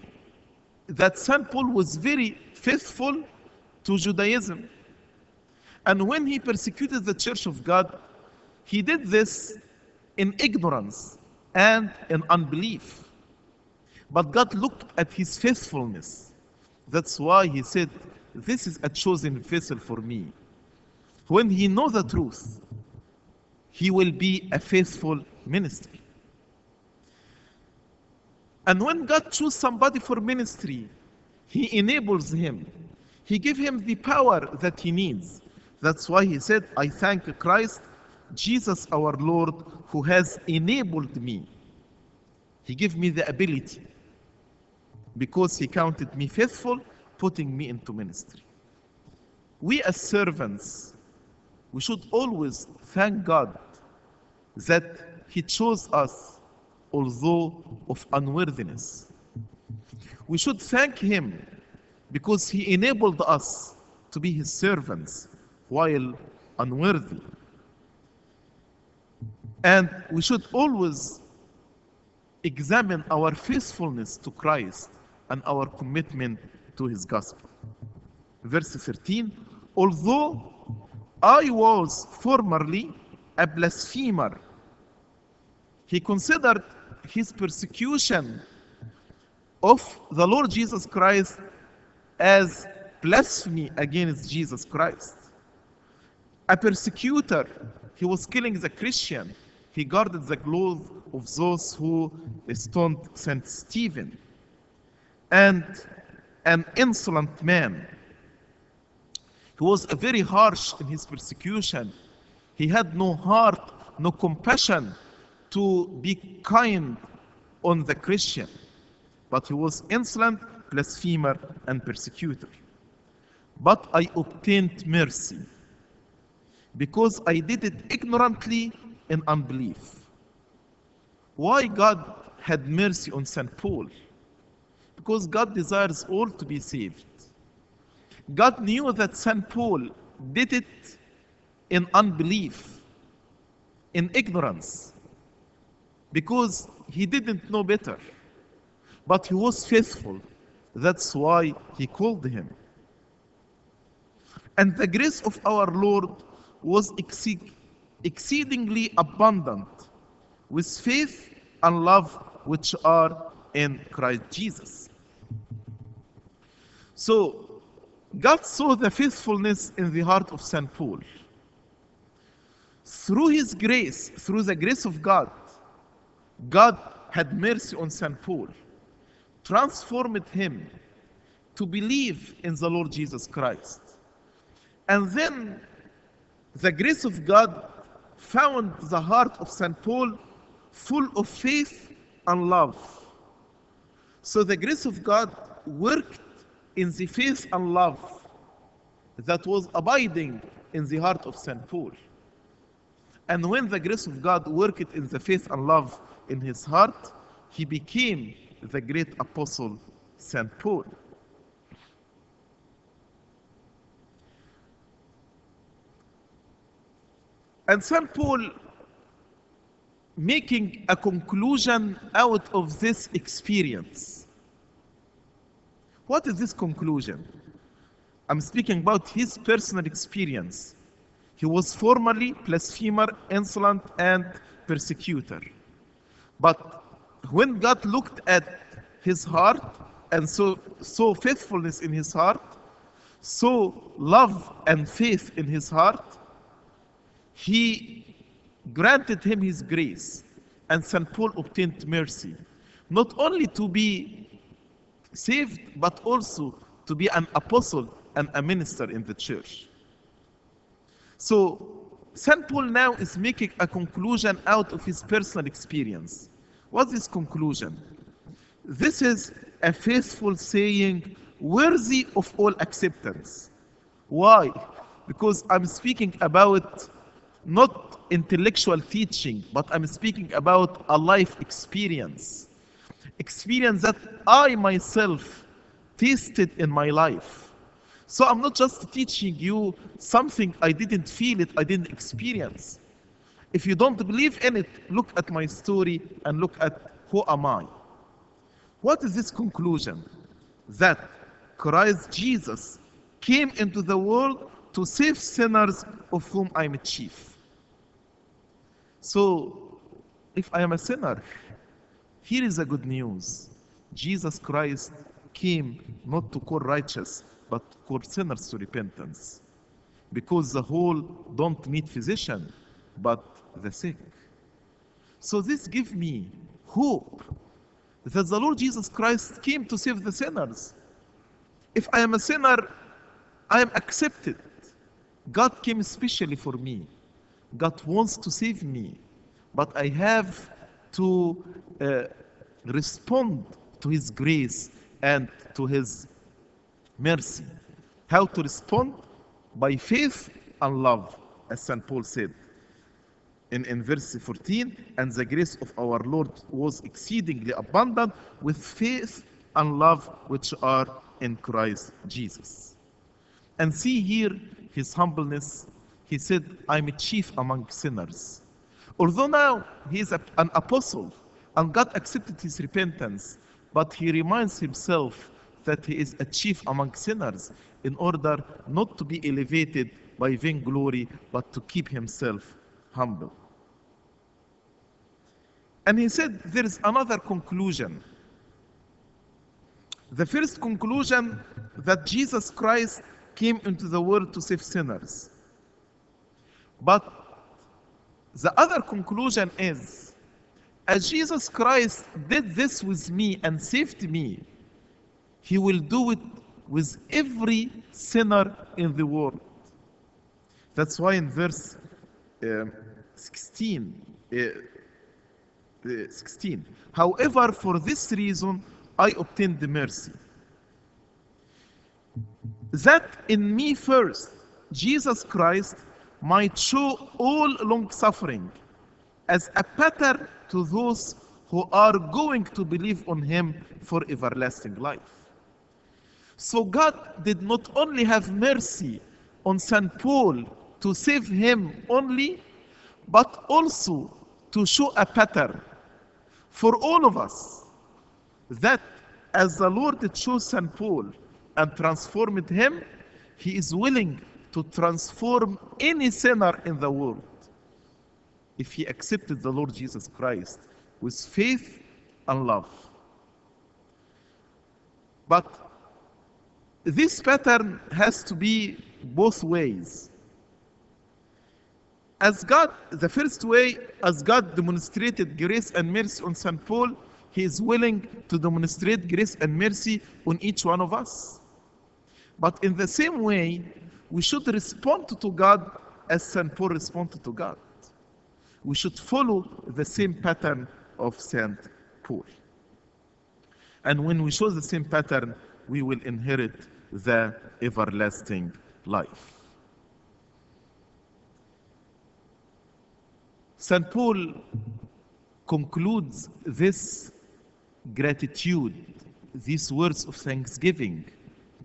that St. Paul was very faithful to Judaism. And when he persecuted the church of God, he did this in ignorance and in unbelief. But God looked at his faithfulness. That's why he said, This is a chosen vessel for me. When he knows the truth, he will be a faithful ministry. And when God chooses somebody for ministry, He enables him. He gives him the power that he needs. That's why He said, I thank Christ, Jesus our Lord, who has enabled me. He gave me the ability because He counted me faithful, putting me into ministry. We as servants, we should always thank God that He chose us although of unworthiness. We should thank Him because He enabled us to be His servants while unworthy. And we should always examine our faithfulness to Christ and our commitment to His gospel. Verse 13 Although I was formerly a blasphemer, he considered his persecution of the Lord Jesus Christ as blasphemy against Jesus Christ. A persecutor, he was killing the Christian. He guarded the clothes of those who stoned Saint Stephen. And an insolent man. He was very harsh in his persecution. He had no heart, no compassion to be kind on the Christian. But he was insolent, blasphemer, and persecutor. But I obtained mercy because I did it ignorantly in unbelief. Why God had mercy on St. Paul? Because God desires all to be saved. God knew that St. Paul did it in unbelief, in ignorance, because he didn't know better. But he was faithful. That's why he called him. And the grace of our Lord was exceed- exceedingly abundant with faith and love which are in Christ Jesus. So, God saw the faithfulness in the heart of St. Paul. Through his grace, through the grace of God, God had mercy on St. Paul, transformed him to believe in the Lord Jesus Christ. And then the grace of God found the heart of St. Paul full of faith and love. So the grace of God worked in the faith and love that was abiding in the heart of St. Paul. And when the grace of God worked in the faith and love in his heart, he became the great apostle St. Paul. And St. Paul making a conclusion out of this experience. What is this conclusion? I'm speaking about his personal experience. He was formerly blasphemer, insolent, and persecutor. But when God looked at his heart and so saw faithfulness in his heart, saw love and faith in his heart, he granted him his grace, and St. Paul obtained mercy, not only to be saved, but also to be an apostle and a minister in the church. So, St. Paul now is making a conclusion out of his personal experience. What's this conclusion? This is a faithful saying worthy of all acceptance. Why? Because I'm speaking about not intellectual teaching, but I'm speaking about a life experience. Experience that I myself tasted in my life. So I'm not just teaching you something I didn't feel it, I didn't experience. If you don't believe in it, look at my story and look at who am I. What is this conclusion? That Christ Jesus came into the world to save sinners of whom I'm a chief. So, if I am a sinner, here is the good news. Jesus Christ came not to call righteous, but to call sinners to repentance. Because the whole don't need physician, but the sick. So this gives me hope that the Lord Jesus Christ came to save the sinners. If I am a sinner, I am accepted. God came especially for me. God wants to save me, but I have to uh, respond to His grace and to His mercy. How to respond? By faith and love, as St. Paul said in, in verse 14. And the grace of our Lord was exceedingly abundant with faith and love which are in Christ Jesus. And see here his humbleness. He said, I'm a chief among sinners. Although now he is a, an apostle and God accepted his repentance, but he reminds himself that he is a chief among sinners in order not to be elevated by vainglory, but to keep himself humble. And he said there is another conclusion. The first conclusion that Jesus Christ came into the world to save sinners. But the other conclusion is as Jesus Christ did this with me and saved me, he will do it with every sinner in the world. That's why in verse uh, 16, uh, uh, 16, however, for this reason I obtained the mercy. That in me first, Jesus Christ might show all long suffering as a pattern to those who are going to believe on him for everlasting life. So God did not only have mercy on St. Paul to save him only, but also to show a pattern for all of us that as the Lord chose St. Paul and transformed him, he is willing to transform any sinner in the world if he accepted the Lord Jesus Christ with faith and love. But this pattern has to be both ways. As God, the first way, as God demonstrated grace and mercy on St. Paul, he is willing to demonstrate grace and mercy on each one of us. But in the same way, we should respond to God as St. Paul responded to God. We should follow the same pattern of St. Paul. And when we show the same pattern, we will inherit the everlasting life. St. Paul concludes this gratitude, these words of thanksgiving,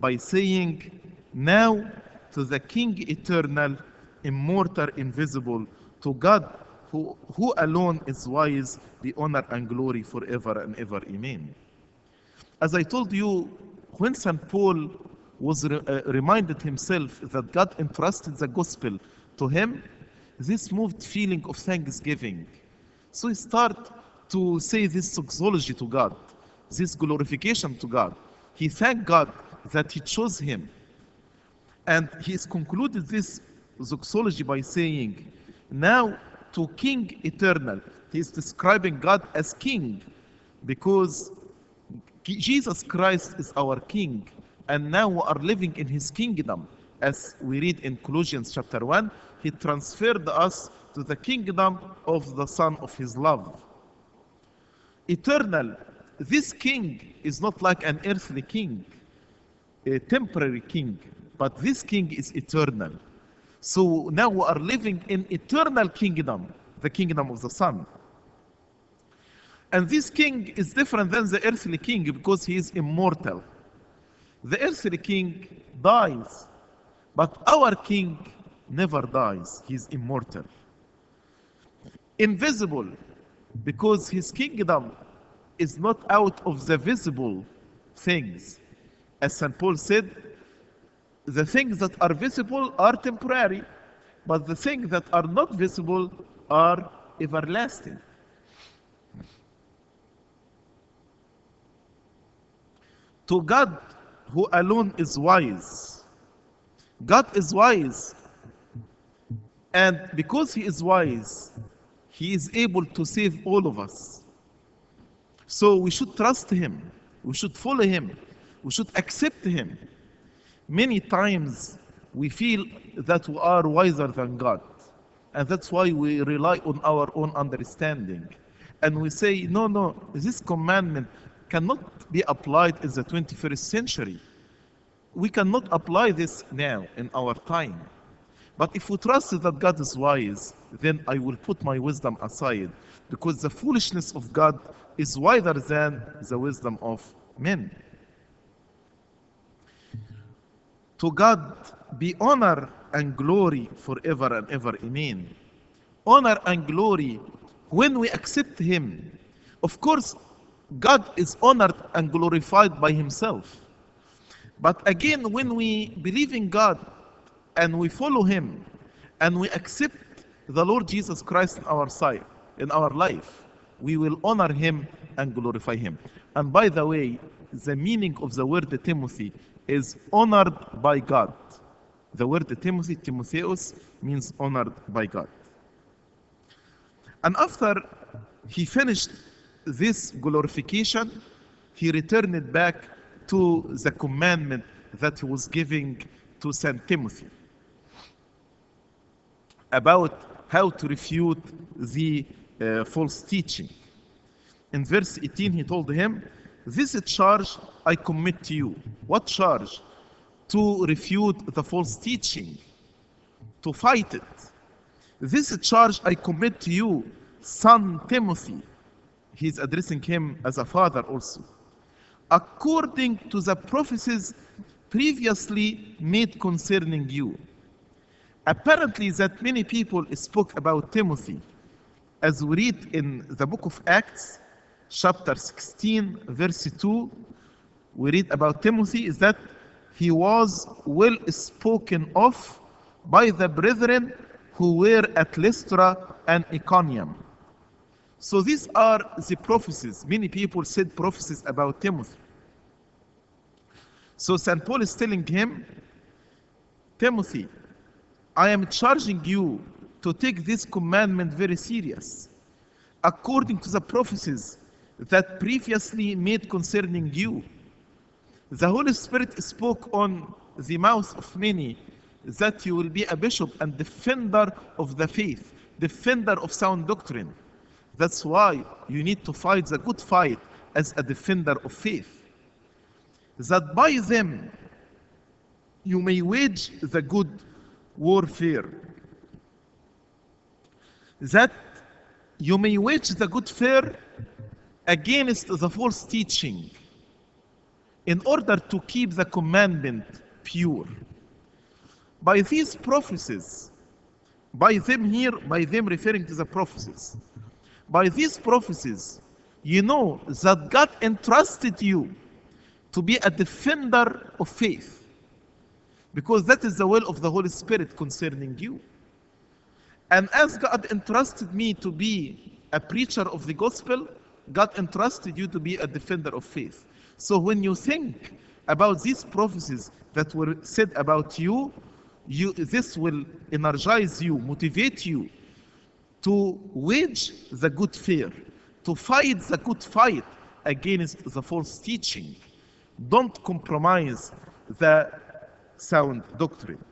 by saying, Now to the King eternal, immortal, invisible, to God who, who alone is wise, be honor and glory forever and ever. Amen. As I told you, when St. Paul was re- uh, reminded himself that God entrusted the gospel to him, this moved feeling of thanksgiving. So he started to say this doxology to God, this glorification to God. He thanked God that he chose him. And he has concluded this doxology by saying, Now to King Eternal, he is describing God as King because Jesus Christ is our King, and now we are living in his kingdom. As we read in Colossians chapter 1, he transferred us to the kingdom of the Son of his love. Eternal, this king is not like an earthly king, a temporary king, but this king is eternal. So now we are living in eternal kingdom, the kingdom of the Son. And this king is different than the earthly king because he is immortal. The earthly king dies, but our king never dies. He is immortal. Invisible because his kingdom is not out of the visible things. As St. Paul said, the things that are visible are temporary, but the things that are not visible are everlasting. To God, who alone is wise, God is wise, and because He is wise, He is able to save all of us. So we should trust Him, we should follow Him, we should accept Him. Many times we feel that we are wiser than God, and that's why we rely on our own understanding. And we say, no, no, this commandment cannot be applied in the 21st century. we cannot apply this now in our time. But if we trust that God is wise, then I will put my wisdom aside because the foolishness of God is wiser than the wisdom of men. To God be honor and glory forever and ever. Amen. Honor and glory when we accept Him. Of course, God is honored and glorified by Himself. But again, when we believe in God and we follow Him and we accept the Lord Jesus Christ in our sight, in our life, we will honor Him and glorify Him. And by the way, the meaning of the word Timothy is honored by God. The word Timothy, Timotheus, means honored by God. And after he finished this glorification, he returned back to the commandment that he was giving to Saint Timothy about how to refute the uh, false teaching. In verse 18, he told him, This charge I commit to you. What charge? To refute the false teaching, to fight it. This charge I commit to you, son Timothy. He's addressing him as a father also. According to the prophecies previously made concerning you. Apparently, that many people spoke about Timothy. As we read in the book of Acts, chapter 16, verse 2, we read about Timothy is that he was well spoken of by the brethren who were at Lystra and Iconium. So these are the prophecies. Many people said prophecies about Timothy. So St. Paul is telling him, Timothy, I am charging you to take this commandment very serious, according to the prophecies that previously made concerning you. The Holy Spirit spoke on the mouth of many that you will be a bishop and defender of the faith, defender of sound doctrine. That's why you need to fight the good fight as a defender of faith. That by them you may wage the good warfare. That you may wage the good fare against the false teaching in order to keep the commandment pure. By these prophecies, by them here, by them referring to the prophecies, by these prophecies, you know that God entrusted you to be a defender of faith because that is the will of the Holy Spirit concerning you. And as God entrusted me to be a preacher of the gospel, God entrusted you to be a defender of faith. So when you think about these prophecies that were said about you, you this will energize you, motivate you to wage the good fear, to fight the good fight against the false teaching. Don't compromise the sound doctrine.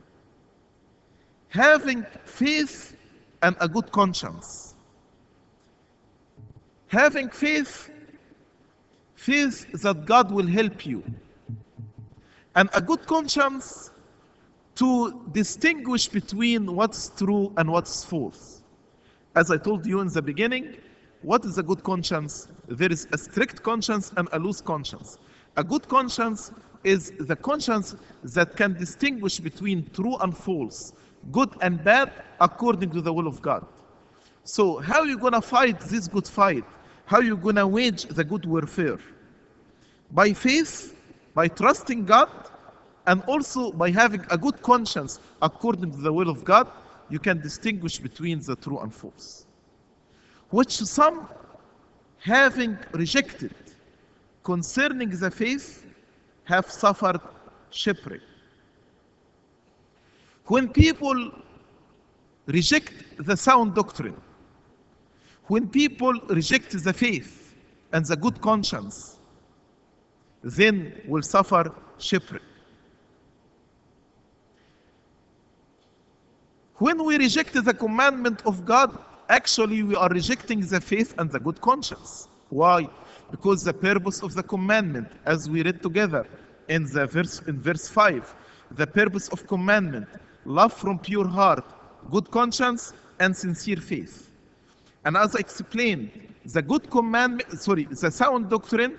Having faith and a good conscience. Having faith, faith that God will help you. And a good conscience to distinguish between what's true and what's false. As I told you in the beginning, what is a good conscience? There is a strict conscience and a loose conscience. A good conscience is the conscience that can distinguish between true and false, good and bad, according to the will of God. So, how are you going to fight this good fight? How are you going to wage the good warfare? By faith, by trusting God, and also by having a good conscience according to the will of God, you can distinguish between the true and false. Which some, having rejected concerning the faith, have suffered shipwreck. When people reject the sound doctrine, when people reject the faith and the good conscience, then will suffer shipwreck. When we reject the commandment of God, actually we are rejecting the faith and the good conscience. Why? Because the purpose of the commandment, as we read together in the verse in verse 5 the purpose of commandment love from pure heart good conscience and sincere faith and as i explained the good commandment sorry the sound doctrine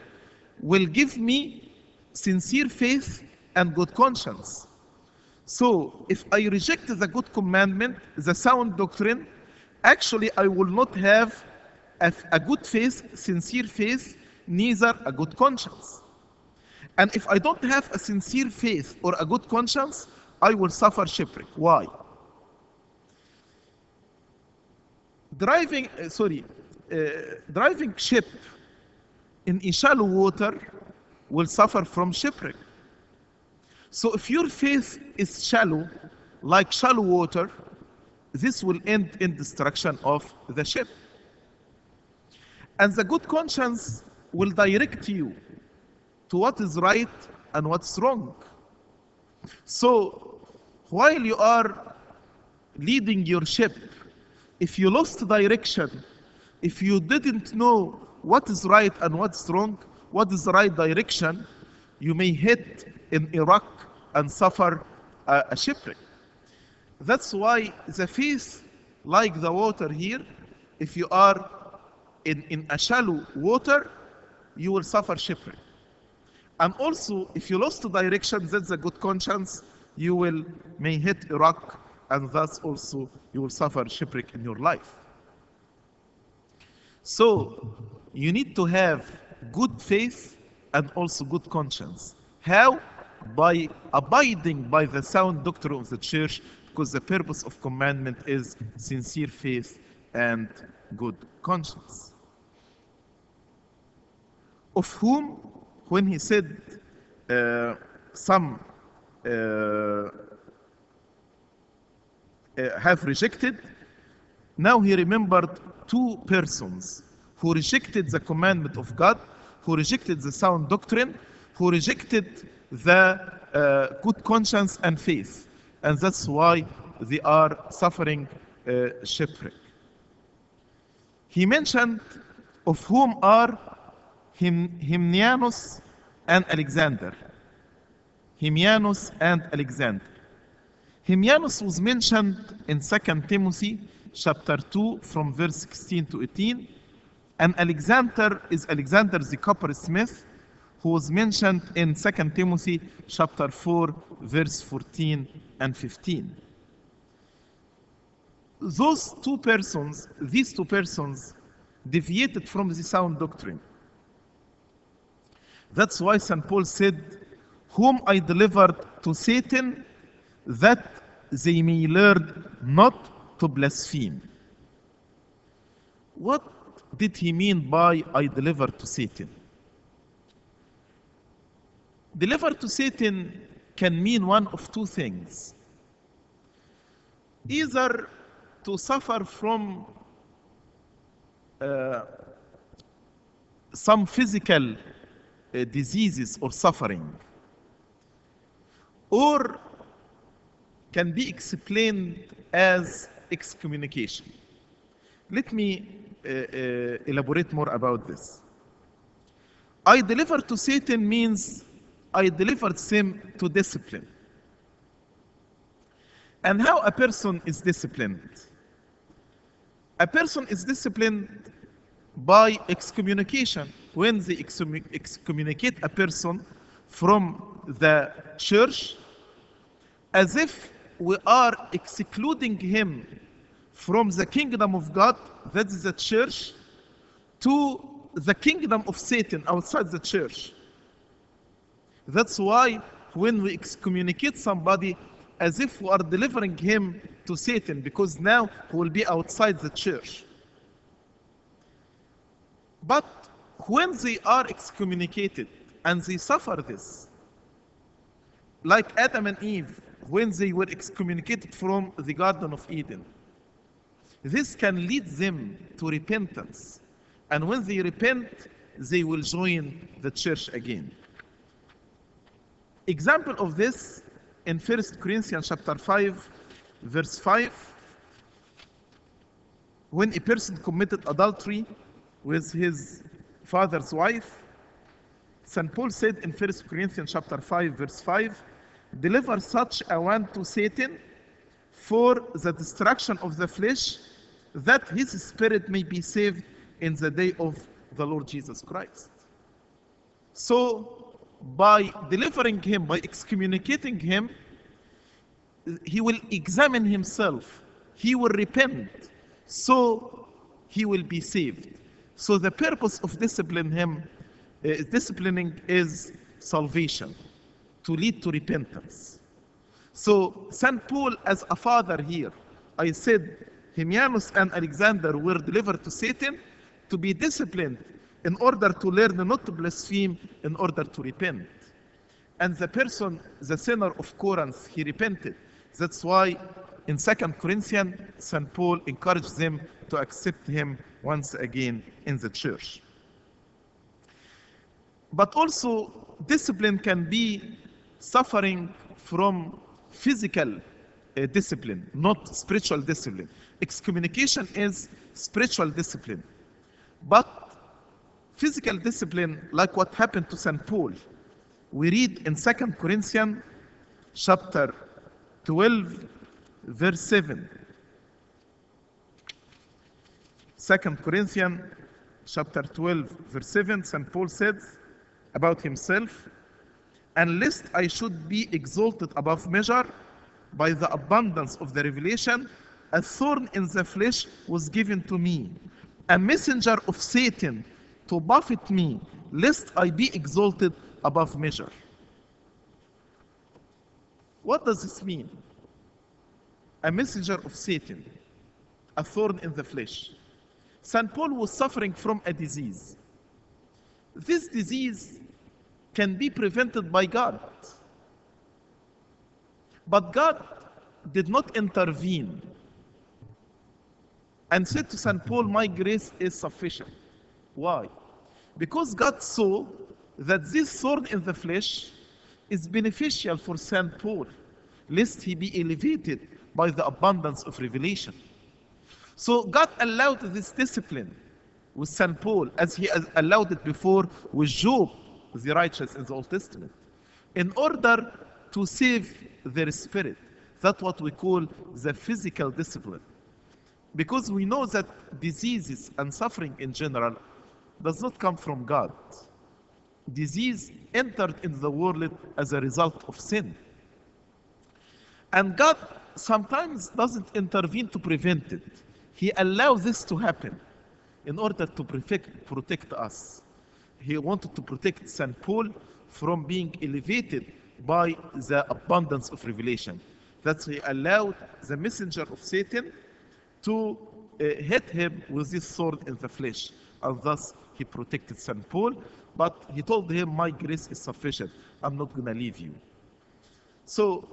will give me sincere faith and good conscience so if i reject the good commandment the sound doctrine actually i will not have a, a good faith sincere faith neither a good conscience and if I don't have a sincere faith or a good conscience, I will suffer shipwreck. Why? Driving, uh, sorry, uh, driving ship in shallow water will suffer from shipwreck. So if your faith is shallow, like shallow water, this will end in destruction of the ship. And the good conscience will direct you to what is right and what's wrong. So while you are leading your ship, if you lost direction, if you didn't know what is right and what's wrong, what is the right direction, you may hit in a rock and suffer a, a shipwreck. That's why the faith, like the water here, if you are in, in a shallow water, you will suffer shipwreck. And also, if you lost the direction, that's a good conscience, you will may hit a rock, and thus also you will suffer shipwreck in your life. So you need to have good faith and also good conscience. How? By abiding by the sound doctrine of the church, because the purpose of commandment is sincere faith and good conscience. Of whom when he said uh, some uh, uh, have rejected, now he remembered two persons who rejected the commandment of God, who rejected the sound doctrine, who rejected the uh, good conscience and faith. And that's why they are suffering uh, shipwreck. He mentioned of whom are Hym- Hymenaeus and Alexander. Hymenaeus and Alexander. Hymenaeus was mentioned in 2 Timothy chapter 2 from verse 16 to 18. And Alexander is Alexander the coppersmith who was mentioned in 2 Timothy chapter 4 verse 14 and 15. Those two persons, these two persons deviated from the sound doctrine. That's why St. Paul said, Whom I delivered to Satan, that they may learn not to blaspheme. What did he mean by I delivered to Satan? Deliver to Satan can mean one of two things. Either to suffer from uh, some physical uh, diseases or suffering, or can be explained as excommunication. Let me Uh, uh, elaborate more about this. I deliver to Satan means I delivered him to discipline. And how a person is disciplined? A person is disciplined by excommunication. When they excommunicate a person from the church, as if we are excluding him from the kingdom of God, that is the church, to the kingdom of Satan outside the church. That's why when we excommunicate somebody, as if we are delivering him to Satan, because now he will be outside the church. But when they are excommunicated and they suffer this, like Adam and Eve, when they were excommunicated from the Garden of Eden, this can lead them to repentance. And when they repent, they will join the church again. Example of this in 1 Corinthians chapter 5, verse 5, when a person committed adultery with his father's wife, St. Paul said in 1 Corinthians chapter 5, verse 5, deliver such a one to Satan for the destruction of the flesh, that his spirit may be saved in the day of the Lord Jesus Christ. So, by delivering him, by excommunicating him, he will examine himself, he will repent, so he will be saved. So, the purpose of discipline him, uh, disciplining is salvation, to lead to repentance. So, St. Paul, as a father here, I said, Hymenaeus and Alexander were delivered to Satan to be disciplined in order to learn not to blaspheme, in order to repent. And the person, the sinner of Corinth, he repented. That's why in 2 Corinthians, St. Paul encouraged them to accept him once again in the church. But also, discipline can be suffering from physical uh, discipline, not spiritual discipline. Excommunication is spiritual discipline. But physical discipline, like what happened to St. Paul, we read in 2 Corinthians chapter 12, verse 7. 2 Corinthians chapter 12, verse 7, St. Paul says about himself, And lest I should be exalted above measure by the abundance of the revelation, a thorn in the flesh was given to me, a messenger of Satan to buffet me, lest I be exalted above measure. What does this mean? A messenger of Satan, a thorn in the flesh. St. Paul was suffering from a disease. This disease can be prevented by God. But God did not intervene and said to St. Paul, My grace is sufficient. Why? Because God saw that this thorn in the flesh is beneficial for St. Paul, lest he be elevated by the abundance of revelation. So God allowed this discipline with St. Paul as he has allowed it before with Job, the righteous in the Old Testament, in order to save their spirit. That's what we call the physical discipline. Because we know that diseases and suffering in general does not come from God. Disease entered in the world as a result of sin. And God sometimes doesn't intervene to prevent it. He allows this to happen in order to protect, protect us. He wanted to protect St. Paul from being elevated by the abundance of revelation. That he allowed the messenger of Satan to uh, hit him with this sword in the flesh. And thus he protected St. Paul. But he told him, My grace is sufficient. I'm not going to leave you. So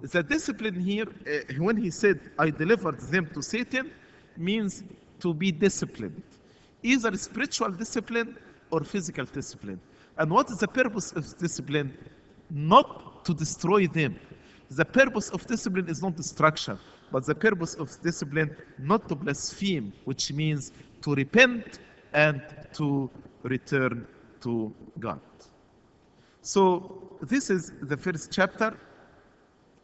the discipline here, uh, when he said, I delivered them to Satan, means to be disciplined. Either spiritual discipline or physical discipline. And what is the purpose of discipline? Not to destroy them. The purpose of discipline is not destruction, but the purpose of discipline not to blaspheme, which means to repent and to return to God. So, this is the first chapter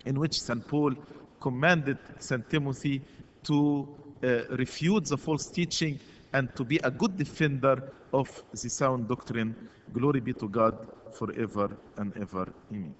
in which St. Paul commanded St. Timothy to uh, refute the false teaching and to be a good defender of the sound doctrine. Glory be to God forever and ever. Amen.